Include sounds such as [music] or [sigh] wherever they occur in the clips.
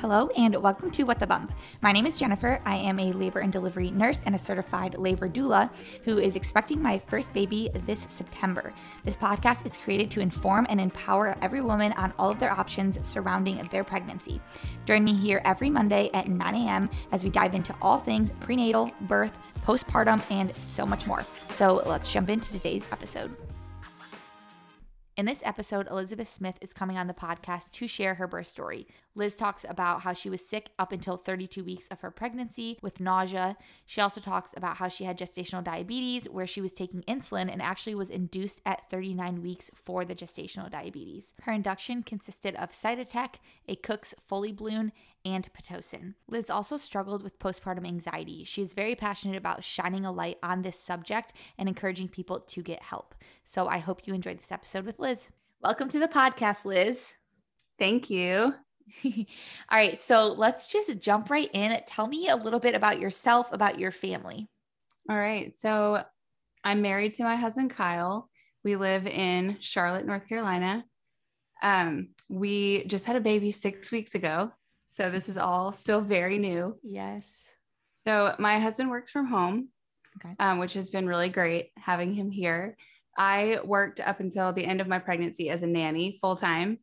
Hello, and welcome to What the Bump. My name is Jennifer. I am a labor and delivery nurse and a certified labor doula who is expecting my first baby this September. This podcast is created to inform and empower every woman on all of their options surrounding their pregnancy. Join me here every Monday at 9 a.m. as we dive into all things prenatal, birth, postpartum, and so much more. So let's jump into today's episode. In this episode, Elizabeth Smith is coming on the podcast to share her birth story. Liz talks about how she was sick up until 32 weeks of her pregnancy with nausea. She also talks about how she had gestational diabetes, where she was taking insulin and actually was induced at 39 weeks for the gestational diabetes. Her induction consisted of Cytotec, a Cook's Foley balloon, and Pitocin. Liz also struggled with postpartum anxiety. She is very passionate about shining a light on this subject and encouraging people to get help. So I hope you enjoyed this episode with Liz. Welcome to the podcast, Liz. Thank you. [laughs] All right, so let's just jump right in. Tell me a little bit about yourself, about your family. All right. So I'm married to my husband, Kyle. We live in Charlotte, North Carolina. Um, we just had a baby six weeks ago. So this is all still very new. Yes. So my husband works from home, Okay. um, which has been really great having him here. I worked up until the end of my pregnancy as a nanny full time.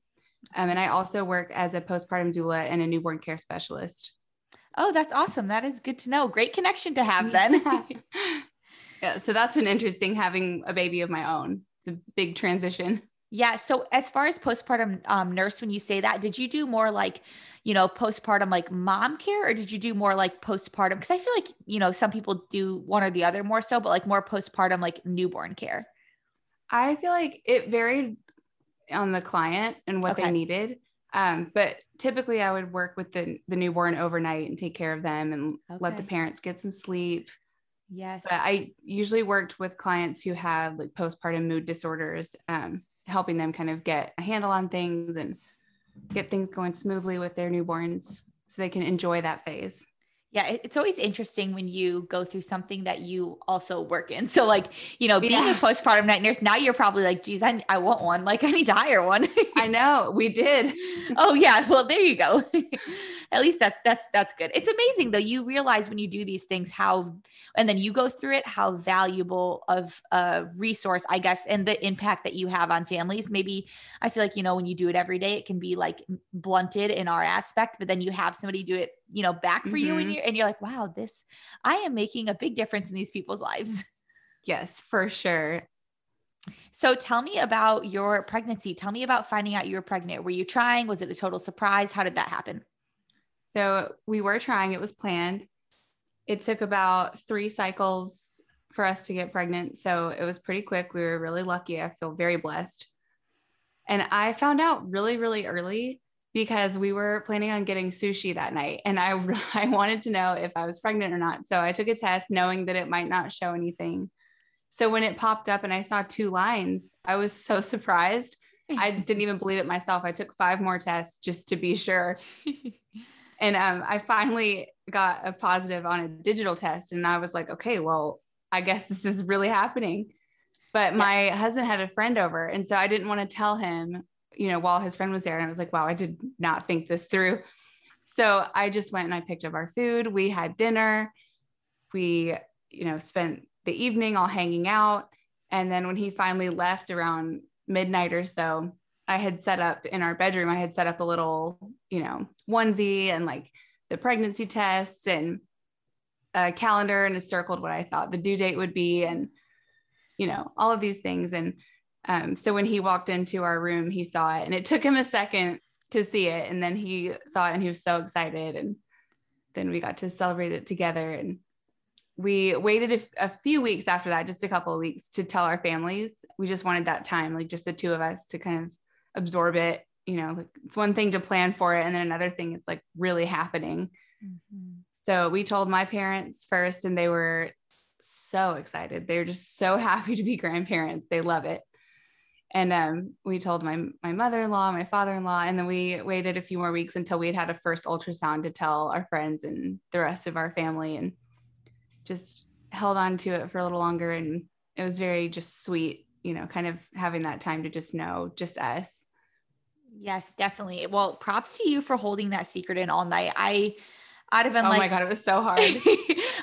Um, and I also work as a postpartum doula and a newborn care specialist. Oh, that's awesome. That is good to know. Great connection to have then. yeah, [laughs] so that's been interesting having a baby of my own. It's a big transition. Yeah. So as far as postpartum um, nurse, when you say that, did you do more like, you know, postpartum like mom care, or did you do more like postpartum? Because I feel like you know some people do one or the other more so, but like more postpartum like newborn care. I feel like it varied on the client and what Okay. they needed. Um, but typically I would work with the, the newborn overnight and take care of them and let the parents get some sleep. Yes. But I usually worked with clients who have like postpartum mood disorders, um, helping them kind of get a handle on things and get things going smoothly with their newborns so they can enjoy that phase. Yeah, it's always interesting when you go through something that you also work in. [laughs] So, like, you know, being a postpartum night nurse, now you're probably like, geez, I, I want one. Like, I need to hire one. I know we did. [laughs] oh yeah, well, there you go. [laughs] At least that's that's that's good. It's amazing though. You realize when you do these things how, and then you go through it, how valuable of a resource, I guess, and the impact that you have on families. Maybe I feel like you know when you do it every day, it can be like blunted in our aspect, but then you have somebody do it, you know, back for you, and Mhm. you're and you're like, wow, this I am making a big difference in these people's lives. [laughs] Yes, for sure. So tell me about your pregnancy. Tell me about finding out you were pregnant. Were you trying? Was it a total surprise? How did that happen? So we were trying, it was planned. It took about three cycles for us to get pregnant. So it was pretty quick. We were really lucky. I feel very blessed. And I found out really, really early because we were planning on getting sushi that night. And I, [laughs] I wanted to know if I was pregnant or not. So I took a test knowing that it might not show anything. So when it popped up and I saw two lines, I was so [laughs] surprised. I didn't even believe it myself. I took five more tests just to be sure [laughs] and um, I finally got a positive on a digital test, and I was like, okay, well, I guess this is really happening. But my husband had a friend over, and so I didn't want to tell him, you know, while his friend was there, and I was like, wow, I did not think this through. So I just went and I picked up our food. We had dinner. We, you know, spent the evening all hanging out, and then when he finally left around midnight or so, I had set up in our bedroom, I had set up a little, you know, onesie and like the pregnancy tests and a calendar and it circled what I thought the due date would be and, you know, all of these things. And um, so when he walked into our room, he saw it and it took him a second to see it. And then he saw it and he was so excited. And then we got to celebrate it together. And we waited a, f- a few weeks after that, just a couple of weeks to tell our families. We just wanted that time, like just the two of us to kind of absorb it. You know, like it's one thing to plan for it, and then another thing, it's like really happening. So we told my parents first, and they were so excited. They were just so [laughs] happy to be grandparents. They love it. And um, we told my my mother-in-law, my father-in-law, and then we waited a few more weeks until we had had a first ultrasound to tell our friends and the rest of our family, and just held on to it for a little longer. And it was very just sweet, you know, kind of having that time to just know just us. Yes, definitely. Well, props to you for holding that secret in all night. I I'd have been oh like, oh my god, it was so hard. [laughs] I'd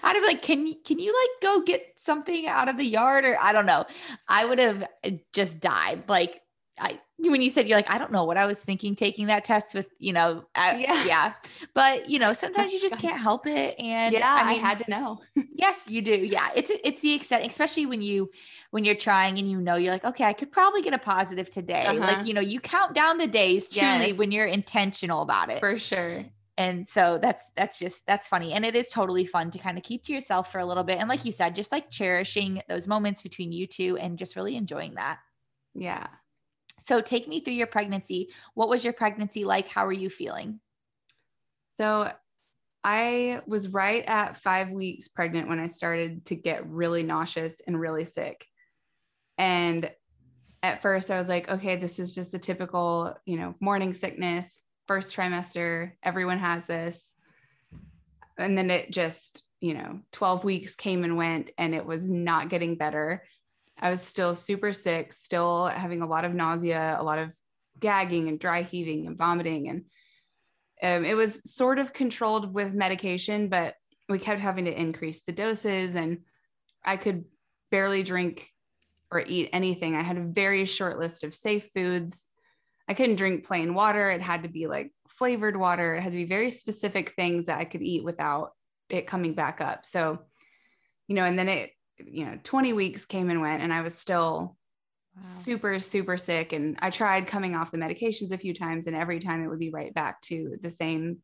have been like, can you can you like go get something out of the yard or I don't know. I would have just died. Like I when you said you're like, I don't know what I was thinking taking that test with, you know, uh, Yeah. [laughs] yeah. But you know, sometimes you just [laughs] can't help it. And yeah, I, I, had to know. yes, you do. Yeah. It's it's the extent, especially when you when you're trying and you know you're like, okay, I could probably get a positive today. Uh-huh. Like, you know, you count down the days truly Yes. when you're intentional about it For sure. And so that's that's just that's funny. And it is totally fun to kind of keep to yourself for a little bit. And like you said just like cherishing those moments between you two and just really enjoying that. Yeah. so take me through your pregnancy. What was your pregnancy like? How are you feeling? So I was right at five weeks pregnant when I started to get really nauseous and really sick. And at first I was like, okay, this is just the typical, you know, morning sickness, first trimester, everyone has this. And then it just, you know, 12 weeks came and went and it was not getting better. I was still super sick, still having a lot of nausea, a lot of gagging and dry heaving and vomiting and um, it was sort of controlled with medication, but we kept having to increase the doses, and I could barely drink or eat anything. I had a very short list of safe foods. I couldn't drink plain water. It had to be like flavored water. It had to be very specific things that I could eat without it coming back up. So, you know, and then it, you know, 20 weeks came and went, and I was still super super sick and i tried coming off the medications a few times and every time it would be right back to the same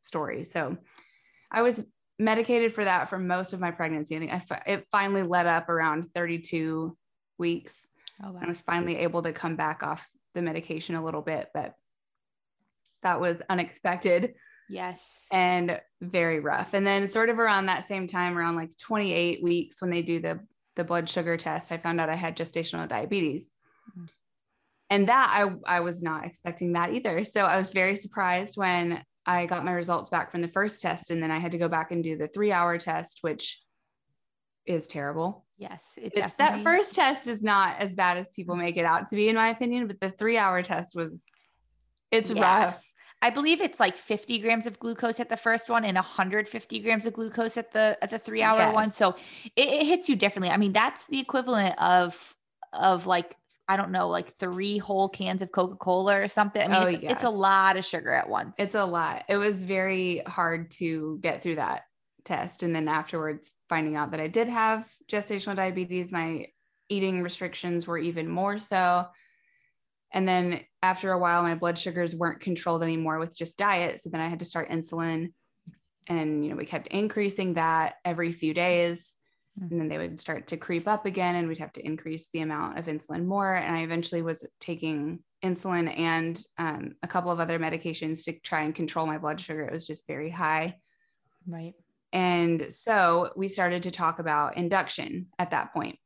story so i was medicated for that for most of my pregnancy i think I fi- it finally let up around 32 weeks oh and i was finally able to come back off the medication a little bit but that was unexpected yes and very rough. And then sort of around that same time, around like 28 weeks when they do the the blood sugar test, I found out I had gestational diabetes. Mhm. And that I I was not expecting that either. So I was very surprised when I got my results back from the first test and then I had to go back and do the 3-hour test which is terrible. Yes it It's- that first test is not as bad as people make it out to be in my opinion, but the 3-hour test was it's Yeah. rough. I believe it's like 50 grams of glucose at the first one and 150 grams of glucose at the at the three hour one. So it, it hits you differently. I mean, that's the equivalent of of like I don't know, like three whole cans of Coca Cola or something. I mean, Oh, it's, it's a lot of sugar at once. It's a lot. It was very hard to get through that test. And then afterwards, finding out that I did have gestational diabetes, my eating restrictions were even more so. And then after a while, my blood sugars weren't controlled anymore with just diet. So then I had to start insulin. And, you know, we kept increasing that every few days. And then they would start to creep up again, and we'd have to increase the amount of insulin more. And I eventually was taking insulin and um, a couple of other medications to try and control my blood sugar. It was just very high. right. And so we started to talk about induction at that point.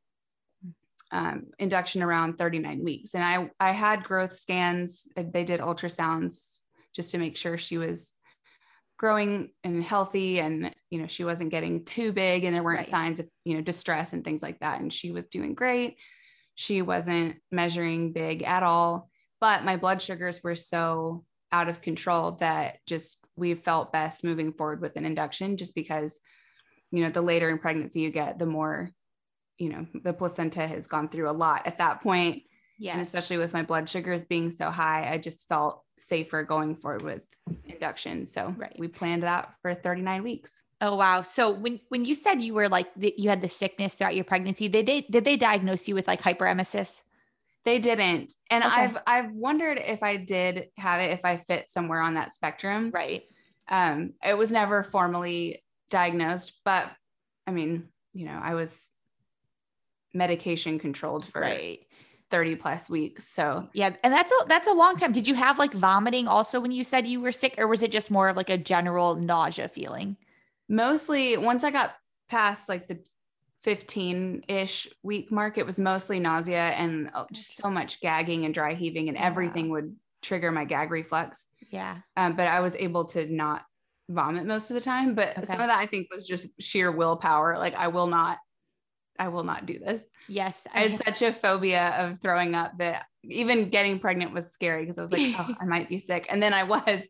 Um, induction around 39 weeks. And I, I had growth scans. They did ultrasounds just to make sure she was growing and healthy and you know she wasn't getting too big and there weren't Right. signs of you know distress and things like that and she was doing great she wasn't measuring big at all but my blood sugars were so out of control that just we felt best moving forward with an induction just because you know the later in pregnancy you get the more you know the placenta has gone through a lot at that point Yes. and especially with my blood sugars being so high i just felt safer going forward with induction so Right. we planned that for 39 weeks Oh wow! So when when you said you were like you had the sickness throughout your pregnancy, they did did they diagnose you with like hyperemesis? They didn't and Okay. i've i've wondered if i did have it if i fit somewhere on that spectrum Right. um it was never formally diagnosed but i mean you know i was medication controlled for Right. 30 plus weeks so Yeah, and that's a that's a long time. Did you have like vomiting also when you said you were sick, or was it just more of like a general nausea feeling? mostly once I got past like the 15 ish week mark, it was mostly nausea and uh, just so much gagging and dry heaving, and Wow. everything would trigger my gag reflex. Yeah. Um, but I was able to not vomit most of the time. But some of that I think was just sheer willpower. Like I will not I will not do this. Yes. I had such a phobia of throwing up that even getting pregnant was scary because I was like, [laughs] oh, I might be sick. And then I was.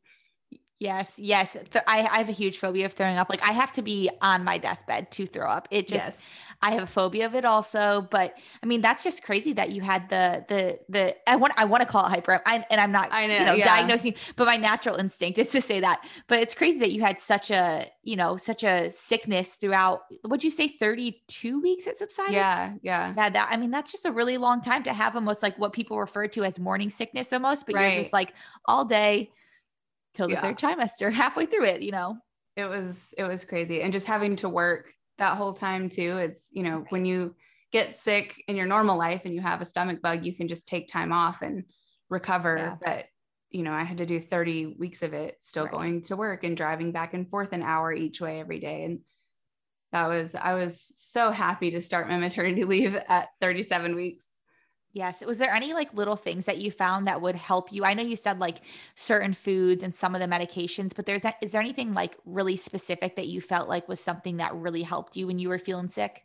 Yes, yes. I, I have a huge phobia of throwing up. Like I have to be on my deathbed to throw up. It just yes. I have a phobia of it also. But I mean, that's just crazy that you had the the the I want I want to call it hyper, I, and I'm not I know, you know yeah. diagnosing, but my natural instinct is to say that. But it's crazy that you had such a you know such a sickness throughout. Would you say 32 weeks it subsided? Yeah, yeah, yeah. That I mean, that's just a really long time to have almost like what people refer to as morning sickness almost, but right. you're just like all day till the yeah. third trimester, [laughs] halfway through it. You know, it was it was crazy, and just having to work that whole time too. It's, you know, right. when you get sick in your normal life and you have a stomach bug, you can just take time off and recover. Yeah. But, you know, I had to do 30 weeks of it still right. going to work and driving back and forth an hour each way every day. And that was, I was so happy to start my maternity [laughs] leave at 37 weeks. Yes. Was there any like little things that you found that would help you? I know you said like certain foods and some of the medications, but there's is there anything like really specific that you felt like was something that really helped you when you were feeling sick?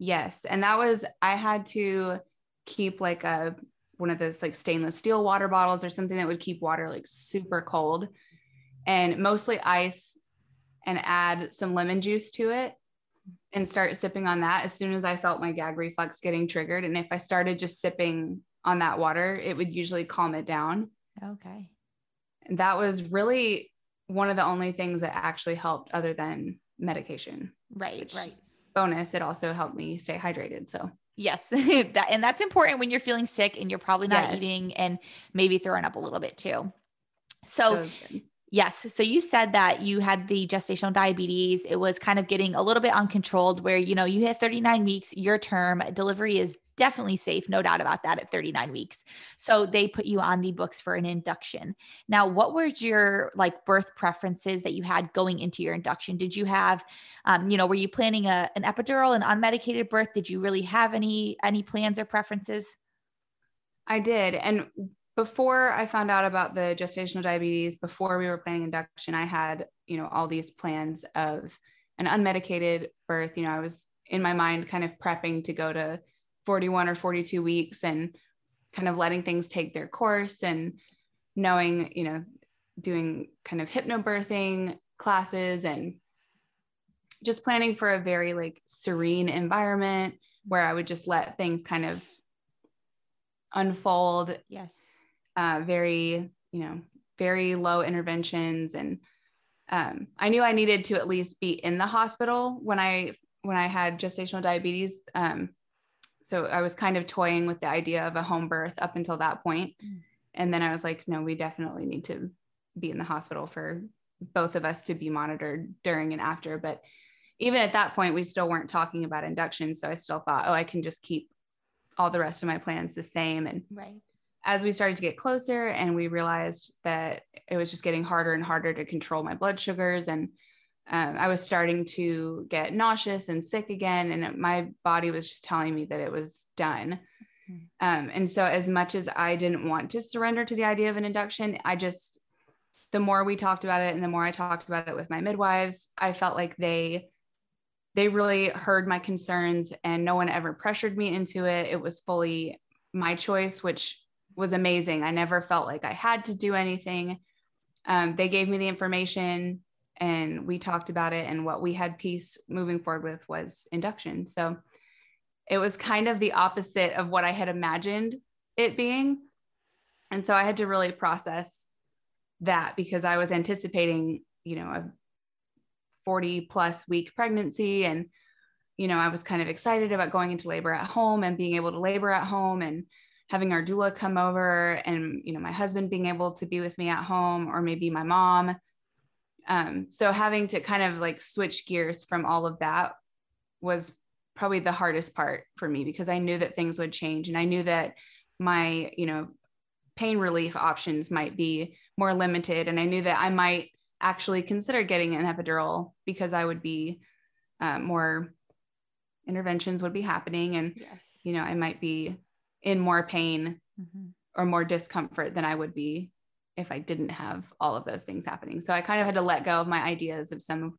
Yes. And that was I had to keep like a one of those like stainless steel water bottles or something that would keep water like super cold and mostly ice and add some lemon juice to it and start sipping on that as soon as I felt my gag reflex getting triggered. And if I started just sipping on that water, it would usually calm it down. Okay. And that was really one of the only things that actually helped other than medication. Right, right. Bonus, it also helped me stay hydrated. So Yes, [laughs] that and that's important when you're feeling sick and you're probably not yes. eating and maybe throwing up a little bit too. So, so Yes. So you said that you had the gestational diabetes. It was kind of getting a little bit uncontrolled where, you know, you hit 39 weeks, your term delivery is definitely safe, no doubt about that at 39 weeks. So they put you on the books for an induction. Now, what were your like birth preferences that you had going into your induction? Did you have, um, you know, were you planning a, an epidural, an unmedicated birth? Did you really have any any plans or preferences? I did. And before I found out about the gestational diabetes, before we were planning induction, I had, you know, all these plans of an unmedicated birth. You know, I was in my mind kind of prepping to go to 41 or 42 weeks and kind of letting things take their course and knowing, you know, doing kind of hypnobirthing classes and just planning for a very like serene environment where I would just let things kind of unfold. Yes uh, very, you know, very low interventions. And um, I knew I needed to at least be in the hospital when I when I had gestational diabetes. Um, so I was kind of toying with the idea of a home birth up until that point. Mm. And then I was like, no, we definitely need to be in the hospital for both of us to be monitored during and after. But even at that point, we still weren't talking about induction. So I still thought, oh, I can just keep all the rest of my plans the same. And right as we started to get closer and we realized that it was just getting harder and harder to control my blood sugars and um, i was starting to get nauseous and sick again and my body was just telling me that it was done mm-hmm. um, and so as much as i didn't want to surrender to the idea of an induction i just the more we talked about it and the more i talked about it with my midwives i felt like they they really heard my concerns and no one ever pressured me into it it was fully my choice which was amazing. I never felt like I had to do anything. Um, they gave me the information and we talked about it. And what we had peace moving forward with was induction. So it was kind of the opposite of what I had imagined it being. And so I had to really process that because I was anticipating, you know, a 40 plus week pregnancy. And, you know, I was kind of excited about going into labor at home and being able to labor at home and having our doula come over and you know my husband being able to be with me at home or maybe my mom um, so having to kind of like switch gears from all of that was probably the hardest part for me because i knew that things would change and i knew that my you know pain relief options might be more limited and i knew that i might actually consider getting an epidural because i would be uh, more interventions would be happening and yes. you know i might be in more pain mm-hmm. or more discomfort than I would be if I didn't have all of those things happening. So I kind of had to let go of my ideas of some of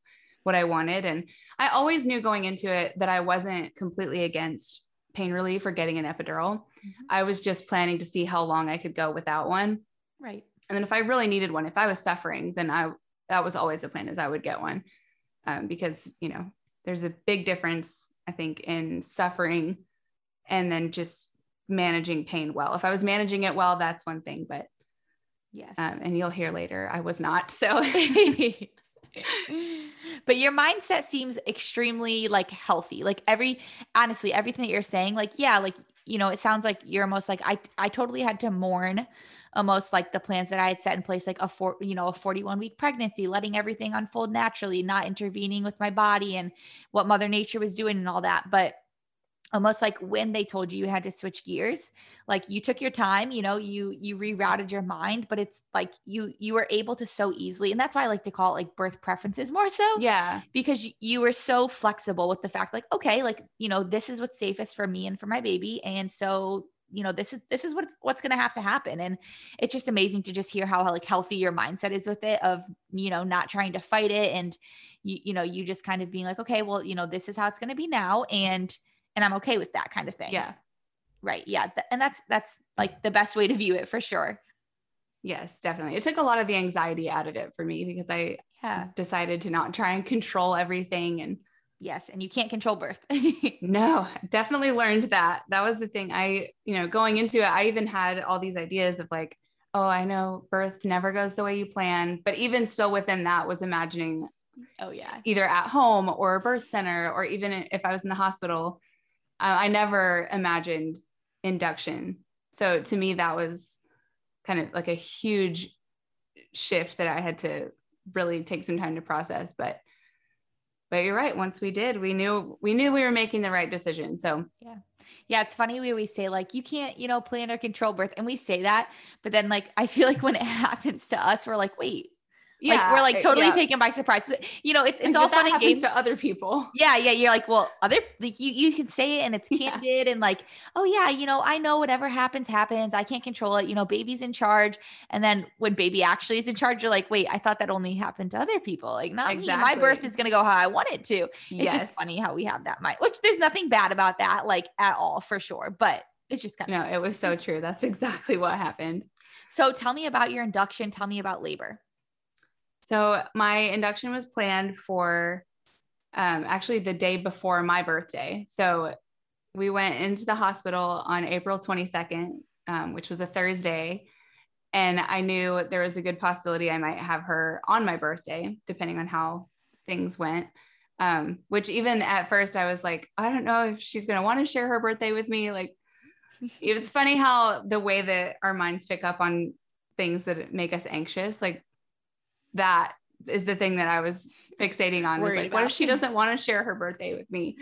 what I wanted. And I always knew going into it that I wasn't completely against pain relief or getting an epidural. Mm-hmm. I was just planning to see how long I could go without one. Right. And then if I really needed one, if I was suffering, then I that was always the plan is I would get one. Um, because you know, there's a big difference, I think, in suffering and then just managing pain well. If I was managing it well, that's one thing, but yes. Um, and you'll hear later, I was not. So [laughs] but your mindset seems extremely like healthy. Like every honestly, everything that you're saying, like, yeah, like, you know, it sounds like you're almost like I I totally had to mourn almost like the plans that I had set in place, like a four, you know, a 41 week pregnancy, letting everything unfold naturally, not intervening with my body and what Mother Nature was doing and all that. But almost like when they told you you had to switch gears like you took your time you know you you rerouted your mind but it's like you you were able to so easily and that's why i like to call it like birth preferences more so yeah. because you were so flexible with the fact like okay like you know this is what's safest for me and for my baby and so you know this is this is what's what's going to have to happen and it's just amazing to just hear how like healthy your mindset is with it of you know not trying to fight it and you you know you just kind of being like okay well you know this is how it's going to be now and and I'm okay with that kind of thing. Yeah. Right. Yeah. And that's that's like the best way to view it for sure. Yes, definitely. It took a lot of the anxiety out of it for me because I yeah. decided to not try and control everything and yes, and you can't control birth. [laughs] no, definitely learned that. That was the thing. I, you know, going into it, I even had all these ideas of like, oh, I know birth never goes the way you plan, but even still within that was imagining oh yeah, either at home or a birth center or even if I was in the hospital I never imagined induction. So to me, that was kind of like a huge shift that I had to really take some time to process. But but you're right. Once we did, we knew we knew we were making the right decision. So yeah. Yeah, it's funny we always say like you can't, you know, plan or control birth. And we say that, but then like I feel like when it [laughs] happens to us, we're like, wait, yeah, like we're like totally yeah. taken by surprise. You know, it's it's all fun and games to other people. [laughs] Yeah, yeah. You're like, well, other like you you can say it and it's candid yeah. and like, oh yeah, you know, I know whatever happens happens. I can't control it. You know, baby's in charge. And then when baby actually is in charge, you're like, wait, I thought that only happened to other people. Like not exactly. me. My birth is gonna go how I want it to. It's yes. just funny how we have that mind. Which there's nothing bad about that, like at all for sure. But it's just kind of no. It was so true. That's exactly what happened. So tell me about your induction. Tell me about labor. So my induction was planned for um, actually the day before my birthday. So we went into the hospital on April 22nd, um, which was a Thursday. And I knew there was a good possibility I might have her on my birthday, depending on how things went. Um, which even at first I was like, I don't know if she's going to want to share her birthday with me. Like, [laughs] it's funny how the way that our minds pick up on things that make us anxious. Like, that is the thing that I was fixating on. Was like, what if she doesn't want to share her birthday with me?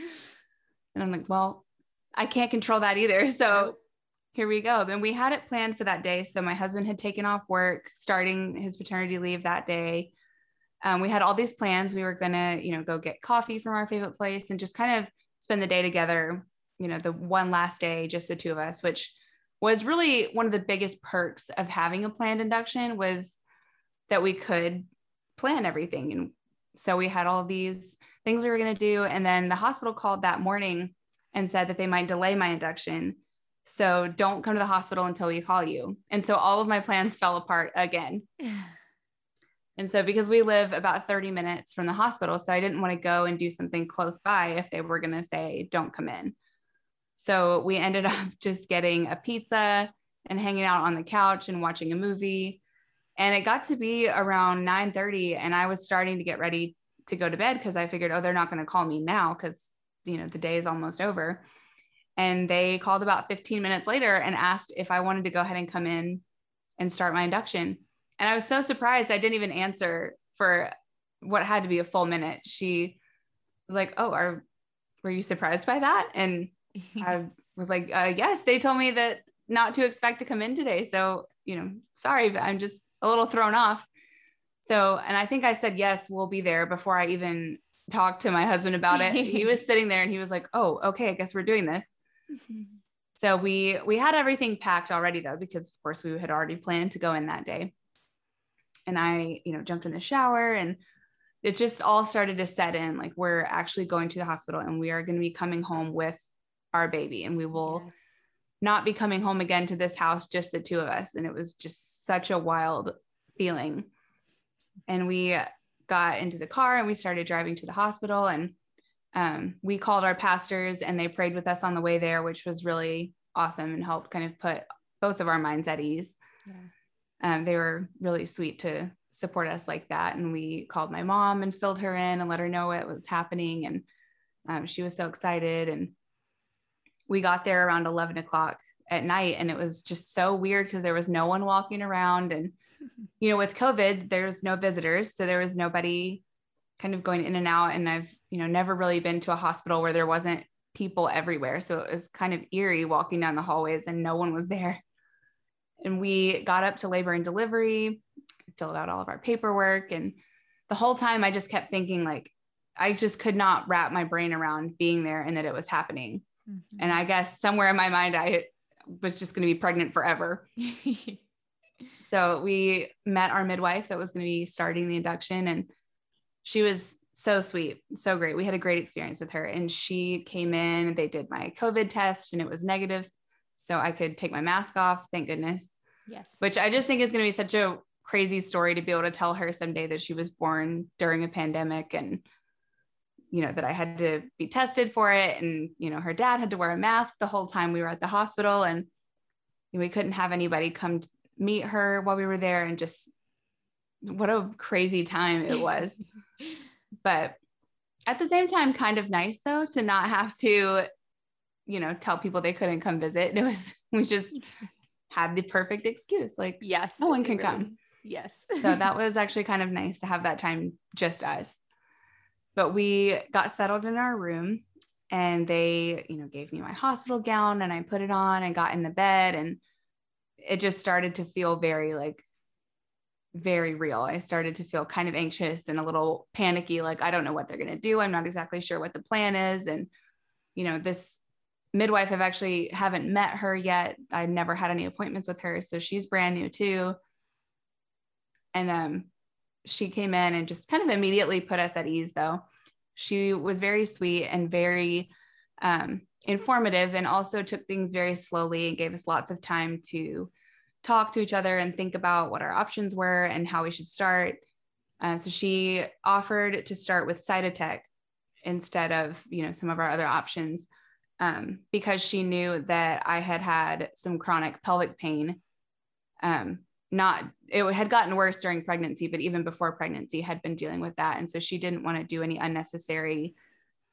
And I'm like, well, I can't control that either. So here we go. And we had it planned for that day. So my husband had taken off work, starting his paternity leave that day. Um, we had all these plans. We were gonna, you know, go get coffee from our favorite place and just kind of spend the day together. You know, the one last day, just the two of us, which was really one of the biggest perks of having a planned induction was that we could plan everything. And so we had all these things we were going to do. And then the hospital called that morning and said that they might delay my induction. So don't come to the hospital until we call you. And so all of my plans [laughs] fell apart again. [sighs] and so because we live about 30 minutes from the hospital, so I didn't want to go and do something close by if they were going to say, don't come in. So we ended [laughs] up just getting a pizza and hanging out on the couch and watching a movie and it got to be around 9 30 and i was starting to get ready to go to bed because i figured oh they're not going to call me now because you know the day is almost over. And they called about 15 minutes later and asked if i wanted to go ahead and come in and start my induction. And i was so surprised i didn't even answer for what had to be a full minute. She was like oh are were you surprised by that? And [laughs] i was like uh, yes they told me that not to expect to come in today. So you know sorry but i'm just a little thrown off. So, and I think I said, yes, we'll be there before I even talked to my husband about it. he was [laughs] sitting there and he was like, oh, okay, I guess we're doing this. Mm-hmm. So we we had everything packed already though, because of course we had already planned to go in that day. And I, you know, jumped in the shower and it just all started to set in like we're actually going to the hospital and we are going to be coming home with our baby and we will yes. Not be coming home again to this house just the two of us and it was just such a wild feeling and we got into the car and we started driving to the hospital and um, we called our pastors and they prayed with us on the way there which was really awesome and helped kind of put both of our minds at ease yeah. um, they were really sweet to support us like that. And we called my mom and filled her in and let her know what was happening. And um, she was so excited. And we got there around 11 o'clock at night. And it was just so weird because there was no one walking around. And, [laughs] you know, with COVID, there's no visitors. So there was nobody kind of going in and out. And I've, you know, never really been to a hospital where there wasn't people everywhere. So it was kind of eerie walking down the hallways and no one was there. And we got up to labor and delivery filled out all of our paperwork. And the whole time I just kept thinking, like, I just could not wrap my brain around being there and that it was happening. Mm-hmm. And I guess somewhere in my mind, I was just going to be pregnant forever. [laughs] so we met our midwife that was going to be starting the induction, and she was so sweet, so great. We had a great experience with her. And she came in, they did my COVID test, and it was negative. So I could take my mask off, thank goodness. Yes. Which I just think is going to be such a crazy story to be able to tell her someday that she was born during a pandemic and you know that I had to be tested for it. And you know her dad had to wear a mask the whole time we were at the hospital. And we couldn't have anybody come meet her while we were there. And just what a crazy time it was. [laughs] But at the same time kind of nice though to not have to you know tell people they couldn't come visit. It was [laughs] we just had the perfect excuse. Like yes no one can really, come. Yes. so [laughs] that was actually kind of nice to have that time just us. But we got settled in our room and they, you know, gave me my hospital gown and I put it on and got in the bed and it just started to feel very like very real. I started to feel kind of anxious and a little panicky like I don't know what they're going to do. I'm not exactly sure what the plan is and you know, this midwife I've actually haven't met her yet. I've never had any appointments with her, so she's brand new too and um, she came in and just kind of immediately put us at ease though she was very sweet and very um, informative and also took things very slowly and gave us lots of time to talk to each other and think about what our options were and how we should start. Uh, so she offered to start with cytotec instead of you know some of our other options um, because she knew that i had had some chronic pelvic pain um, not it had gotten worse during pregnancy but even before pregnancy had been dealing with that. And so she didn't want to do any unnecessary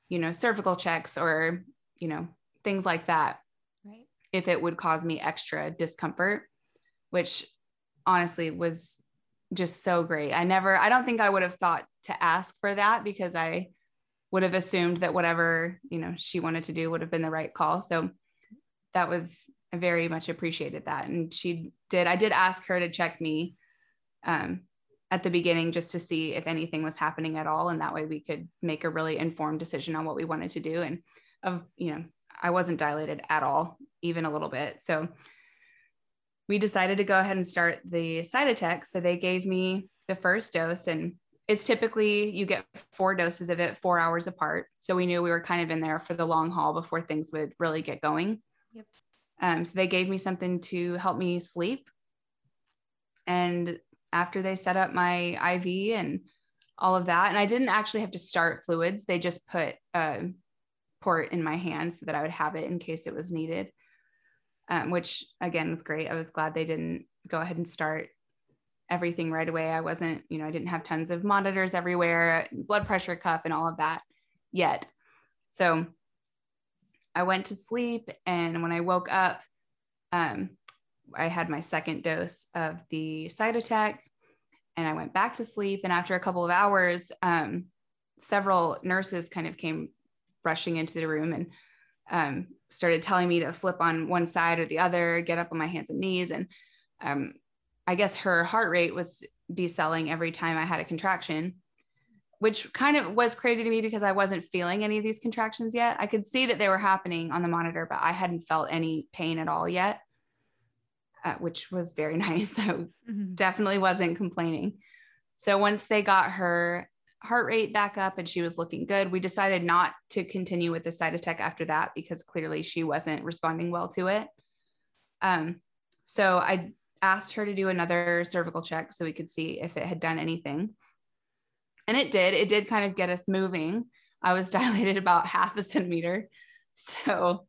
you know cervical checks or you know things like that right. if it would cause me extra discomfort which honestly was just so great. I never i don't think i would have thought to ask for that because i would have assumed that whatever you know she wanted to do would have been the right call. So that was I very much appreciated that. And she did, I did ask her to check me um, at the beginning just to see if anything was happening at all. And that way we could make a really informed decision on what we wanted to do. And of, you know, I wasn't dilated at all, even a little bit. So we decided to go ahead and start the Cytotec. So they gave me the first dose and it's typically you get four doses of it four hours apart. So we knew we were kind of in there for the long haul before things would really get going. Yep. Um, so they gave me something to help me sleep. And after they set up my IV and all of that, and I didn't actually have to start fluids, they just put a port in my hand so that I would have it in case it was needed, um, which again was great. I was glad they didn't go ahead and start everything right away. I wasn't, you know, I didn't have tons of monitors everywhere, blood pressure cuff, and all of that yet. So I went to sleep, and when I woke up, um, I had my second dose of the Cytotec, and I went back to sleep. And after a couple of hours, um, several nurses kind of came rushing into the room and um, started telling me to flip on one side or the other, get up on my hands and knees. And um, I guess her heart rate was decelerating every time I had a contraction which kind of was crazy to me because I wasn't feeling any of these contractions yet. I could see that they were happening on the monitor, but I hadn't felt any pain at all yet, uh, which was very [laughs] nice. I mm-hmm. definitely wasn't complaining. So once they got her heart rate back up and she was looking good. We decided not to continue with the Cytotec after that because clearly she wasn't responding well to it. Um, so I asked her to do another cervical check so we could see if it had done anything. And it did. It did kind of get us moving. I was [laughs] dilated about half a centimeter. So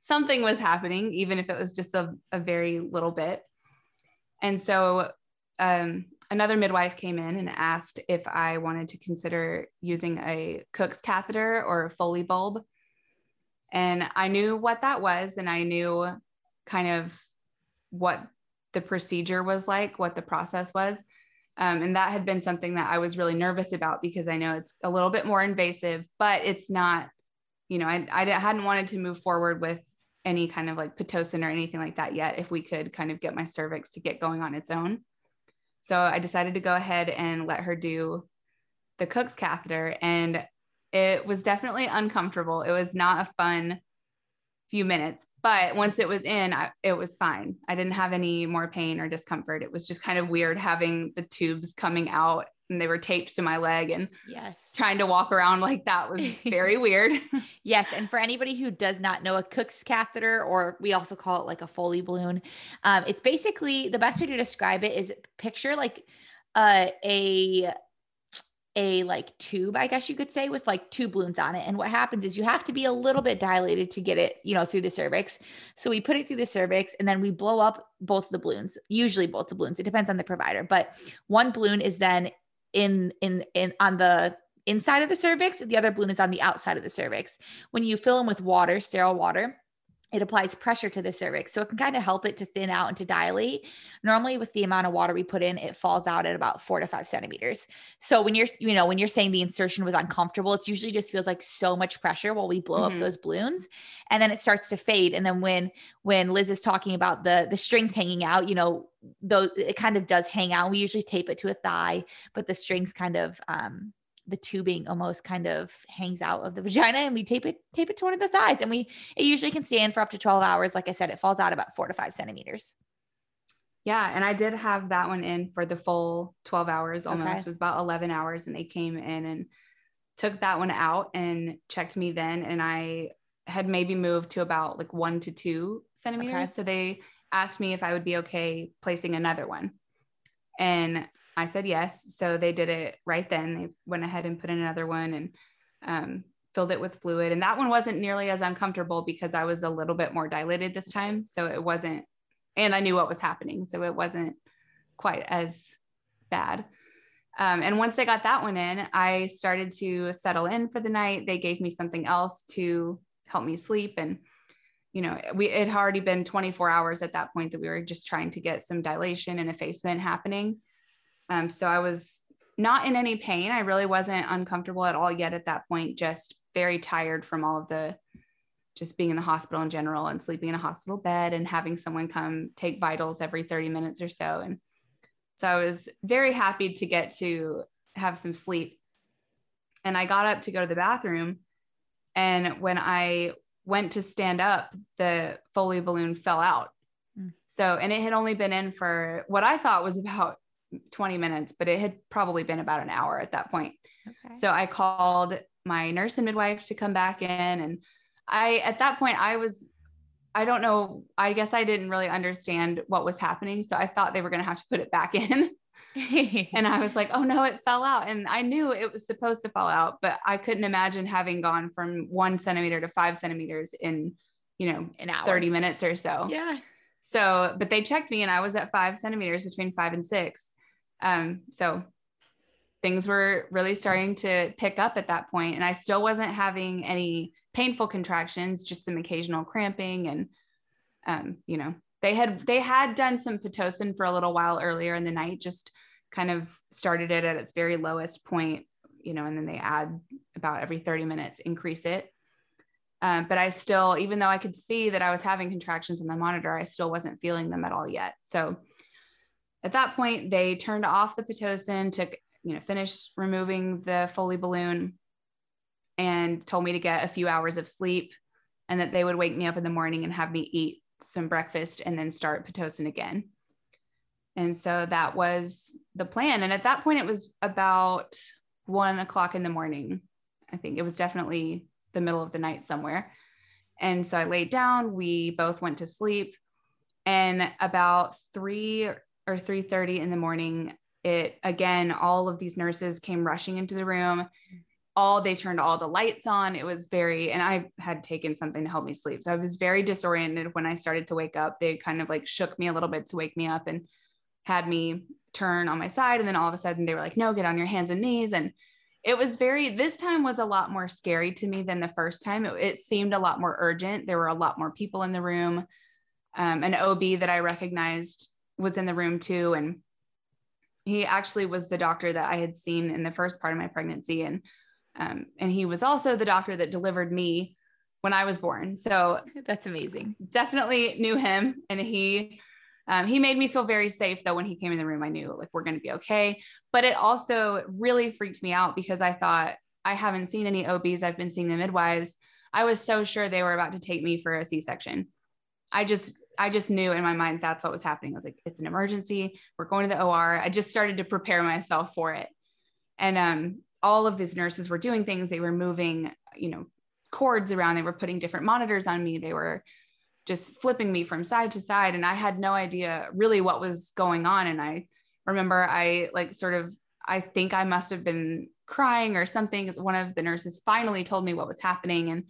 something was happening, even if it was just a, a very little bit. And so um, another midwife came in and asked if I wanted to consider using a Cook's catheter or a Foley bulb. And I knew what that was, and I knew kind of what the procedure was like, what the process was. Um, and that had been something that I was really nervous about because I know it's a little bit more invasive, but it's not, you know, I, I hadn't wanted to move forward with any kind of like Pitocin or anything like that yet if we could kind of get my cervix to get going on its own. So I decided to go ahead and let her do the Cook's catheter. And it was definitely uncomfortable. It was not a fun few minutes, but once it was in, I, it was fine. I didn't have any more pain or discomfort. It was just kind of weird having the tubes coming out and they were taped to my leg and yes trying to walk around like that was [laughs] very weird [laughs] yes and for anybody who does not know a cook's catheter or we also call it like a foley balloon um, it's basically the best way to describe it is picture like uh, a a like tube, I guess you could say, with like two balloons on it. And what happens is you have to be a little bit dilated to get it, you know, through the cervix. So we put it through the cervix and then we blow up both the balloons, usually both the balloons. It depends on the provider, but one balloon is then in in in on the inside of the cervix the other balloon is on the outside of the cervix when you fill them with water sterile water it applies pressure to the cervix so it can kind of help it to thin out and to dilate normally with the amount of water we put in it falls out at about four to five centimeters so when you're you know when you're saying the insertion was uncomfortable it usually just feels like so much pressure while we blow mm-hmm. up those balloons and then it starts to fade and then when when liz is talking about the the strings hanging out you know though it kind of does hang out. We usually tape it to a thigh, but the strings kind of um the tubing almost kind of hangs out of the [laughs] vagina and we tape it tape it to one of the thighs and we it usually can stand for up to 12 hours like i said it falls out about four to five centimeters yeah and i did have that one in for the full 12 hours almost okay. it was about 11 hours and they came in and took that one out and checked me then and i had maybe moved to about like one to two centimeters okay. so they asked me if I would be okay placing another one. And I said yes. So they did it right then. They went ahead and put in another one and um, filled it with fluid. And that one wasn't nearly as uncomfortable because I was a little bit more dilated this time. So it wasn't, and I knew what was happening. So it wasn't quite as bad. Um, and once they got that one in, I started to settle in for the night. They gave me something else to help me sleep. And you know, we it had already been 24 hours at that point that we were just trying to get some dilation and effacement happening. Um, so I was not in any pain. I really wasn't uncomfortable at all yet at that point, just very tired from all of the just being in the hospital in general and sleeping in a hospital bed and having someone come take vitals every 30 minutes or so. And so I was very happy to get to have some sleep. And I got up to go to the bathroom. And when I went to stand up, the Foley balloon fell out. Mm. So, and it had only been in for what I thought was about 20 minutes, but it had probably been about an hour at that point. Okay. So I called my nurse and midwife to come back in. And I, at that point, I was, I don't know, I guess I didn't really understand what was happening. So I thought they were going to have to put it back in. [laughs] and I was like, oh no, it fell out. And I knew it was supposed to fall out, but I couldn't imagine having gone from one centimeter to five centimeters in, you know, an hour, 30 minutes or so. Yeah. So, but they checked me and I was at five centimeters between five and six. Um, so things were really starting to pick up at that point and I still wasn't having any painful contractions, just some occasional cramping and, um, you know, they had they had done some pitocin for a little while earlier in the night just kind of started it at its very lowest point you know and then they add about every 30 minutes increase it. Um, but i still even though i could see that i was having contractions on the monitor i still wasn't feeling them at all yet. So at that point they turned off the pitocin took you know finished removing the foley balloon and told me to get a few hours of sleep and that they would wake me up in the morning and have me eat some breakfast and then start Pitocin again. And so that was the plan. And at that point, it was about, one o'clock in the morning. I think it was definitely the middle of the night somewhere. And so I laid down. We both went to sleep. And about three or 3:30 in the morning, it again, all of these nurses came rushing into the room. All they turned all the lights on. It was very, and I had taken something to help me sleep. So I was very disoriented when I started to wake up. They kind of like shook me a little bit to wake me up and had me turn on my side. And then all of a sudden they were like, no, get on your hands and knees. And it was very this time was a lot more scary to me than the first time it, it seemed a lot more urgent there were a lot more people in the room um, an ob that i recognized was in the room too and he actually was the doctor that i had seen in the first part of my pregnancy and um, and he was also the doctor that delivered me when i was born so [laughs] that's amazing definitely knew him and he um, he made me feel very safe though when he came in the room. I knew like we're going to be okay. But it also really freaked me out because I thought I haven't seen any OBs. I've been seeing the midwives. I was so sure they were about to take me for a C-section. I just I just knew in my mind that's what was happening. I was like, it's an emergency. We're going to the OR. I just started to prepare myself for it. And um, all of these nurses were doing things. They were moving, you know, cords around. They were putting different monitors on me. They were just flipping me from side to side and i had no idea really what was going on and i remember i like sort of i think i must have been crying or something one of the nurses finally told me what was happening and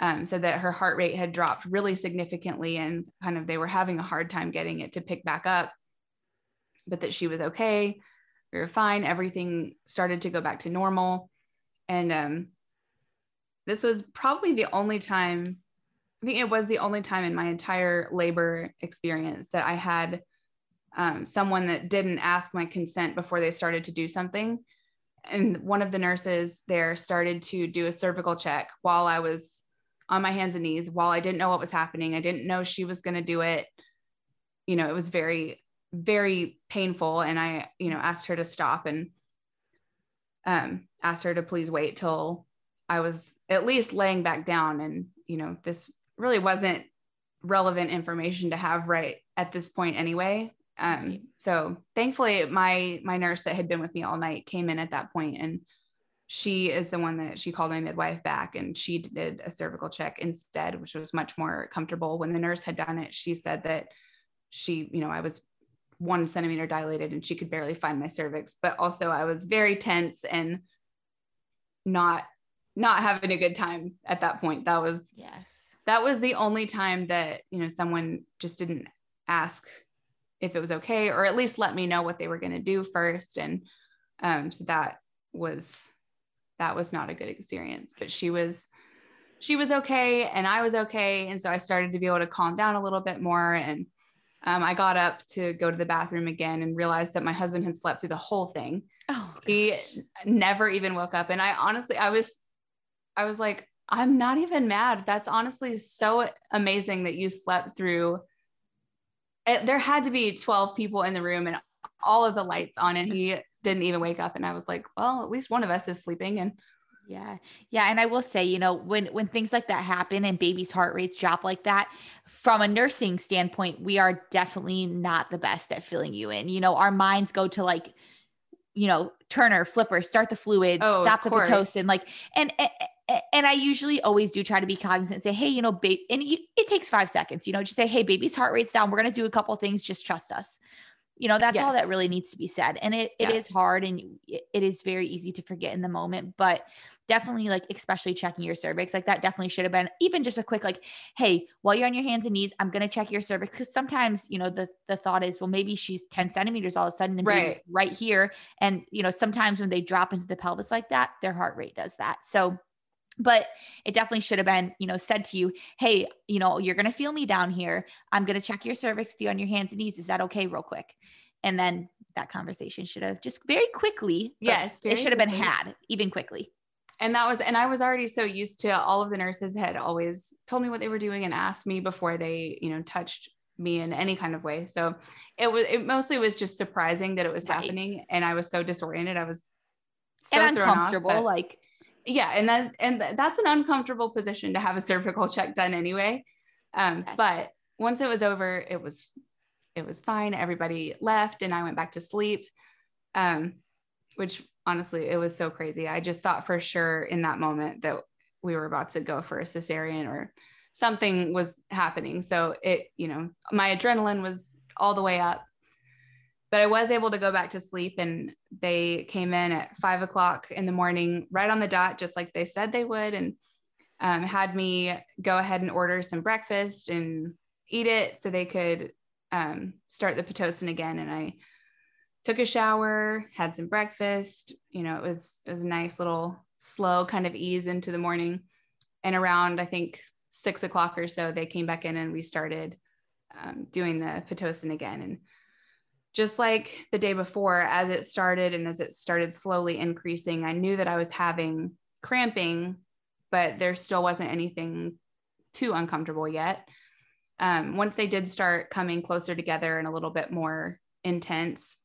um, said that her heart rate had dropped really significantly and kind of they were having a hard time getting it to pick back up but that she was okay. We were fine. Everything started to go back to normal. And um, this was probably the only time I think it was the only time in my entire labor experience that I had um, someone that didn't ask my consent before they started to do something. And one of the nurses there started to do a cervical check while I was on my hands and knees, while I didn't know what was happening. I didn't know she was going to do it. You know, it was very, very painful. And I, you know, asked her to stop and um, asked her to please wait till I was at least laying back down. And, you know, this really wasn't relevant information to have right at this point anyway. Um, so thankfully my my nurse that had been with me all night came in at that point and she is the one that she called my midwife back and she did a cervical check instead, which was much more comfortable. When the nurse had done it, she said that she, you know, I was one centimeter dilated and she could barely find my cervix, but also I was very tense and not not having a good time at that point. That was yes that was the only time that you know someone just didn't ask if it was okay or at least let me know what they were going to do first and um, so that was that was not a good experience but she was she was okay and i was okay. And so i started to be able to calm down a little bit more. And um, i got up to go to the bathroom again and realized that my husband had slept through the whole thing. Oh he never even woke up. And i honestly i was i was like I'm not even mad. That's honestly so amazing that you slept through. It, there had to be 12 people in the room and all of the lights on, and he didn't even wake up. And I was like, well, at least one of us is sleeping. And yeah. Yeah. And I will say, you know, when when things like that happen and babies' heart rates drop like that, from a nursing standpoint, we are definitely not the best at filling you in. You know, our minds go to like, you know, Turner, Flipper, start the fluid, oh, stop the Pitocin, like, and, and and I usually always do try to be cognizant and say, hey, you know, babe, and you, it takes five seconds, you know, just say, hey, baby's heart rate's down. We're going to do a couple things. Just trust us. You know, that's yes. all that really needs to be said. And it, it yeah. is hard and it is very easy to forget in the moment, but definitely like, especially checking your cervix, like that definitely should have been even just a quick, like, hey, while you're on your hands and knees, I'm going to check your cervix. Cause sometimes, you know, the, the thought is, well, maybe she's 10 centimeters all of a sudden and right. right here. And, you know, sometimes when they drop into the pelvis like that, their heart rate does that. So, but it definitely should have been you know said to you hey you know you're going to feel me down here. I'm going to check your cervix with you on your hands and knees. Is that okay real quick? And then that conversation should have just very quickly yes very it should have been had even quickly. And that was and i was already so used to all of the nurses had always told me what they were doing and asked me before they you know touched me in any kind of way. So it was it mostly was just surprising that it was right. happening and i was so disoriented. I was so and uncomfortable off, like yeah and that's and that's an uncomfortable position to have a cervical check done anyway um, yes. but once it was over it was it was fine everybody left and i went back to sleep um, which honestly, it was so crazy. I just thought for sure in that moment that we were about to go for a cesarean or something was happening. So it, you know, my adrenaline was all the way up. But I was able to go back to sleep and they came in at five o'clock in the morning, right on the dot, just like they said they would, and um, had me go ahead and order some breakfast and eat it so they could um, start the Pitocin again. And I took a shower, had some breakfast. You know, it was it was a nice little slow kind of ease into the morning. And around I think six o'clock or so, they came back in and we started um, doing the pitocin again. And just like the day before, as it started and as it started slowly increasing, I knew that I was having cramping, but there still wasn't anything too uncomfortable yet. Um, once they did start coming closer together and a little bit more intense,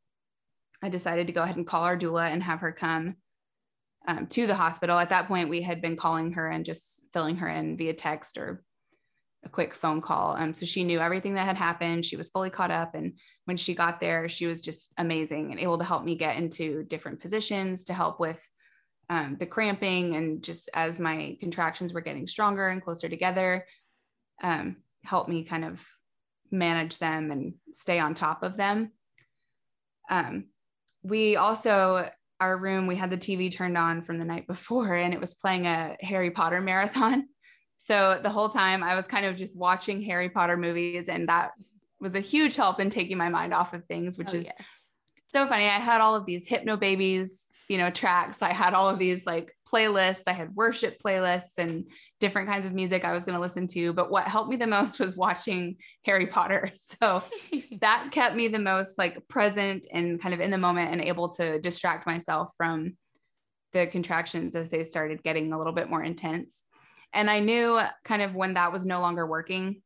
I decided to go ahead and call our doula and have her come um, to the hospital. At that point, we had been calling her and just filling her in via text or a quick phone call. Um, so she knew everything that had happened. She was fully caught up. And when she got there, she was just amazing and able to help me get into different positions to help with um, the cramping. And just as my contractions were getting stronger and closer together, um, help me kind of manage them and stay on top of them. Um, we also our room, we had the TV turned on from the night before and it was playing a Harry Potter marathon. [laughs] So the whole time I was kind of just watching Harry Potter movies, and that was a huge help in taking my mind off of things, which oh, is yes. so funny. I had all of these Hypnobabies, you know tracks. I had all of these like playlists. I had worship playlists and different kinds of music i was going to listen to. But what helped me the most was watching harry potter. [laughs] So [laughs] that kept me the most like present and kind of in the moment and able to distract myself from the contractions as they started getting a little bit more intense and i knew kind of when that was no longer working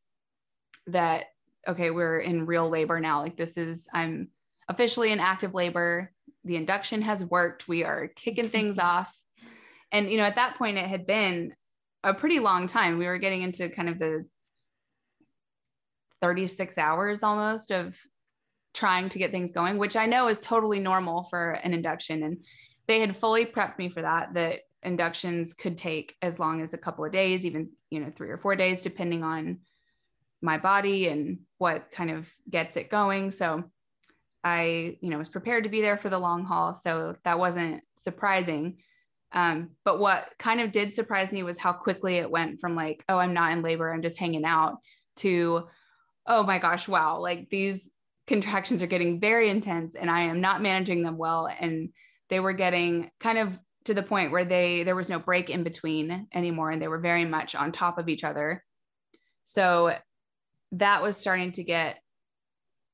that okay we're in real labor now like this is i'm officially in active labor the induction has worked. We are kicking things [laughs] off. And, you know, at that point, it had been a pretty long time. We were getting into kind of the 36 hours almost of trying to get things going, which I know is totally normal for an induction. And they had fully prepped me for that, that inductions could take as long as a couple of days, even, you know, three or four days, depending on my body and what kind of gets it going. So I, you know, was prepared to be there for the long haul. So that wasn't surprising. Um, but what kind of did surprise me was how quickly it went from like, oh, I'm not in labor, I'm just hanging out to, oh my gosh, wow, like these contractions are getting very intense and I am not managing them well. And they were getting kind of to the point where they there was no break in between anymore and they were very much on top of each other. So that was starting to get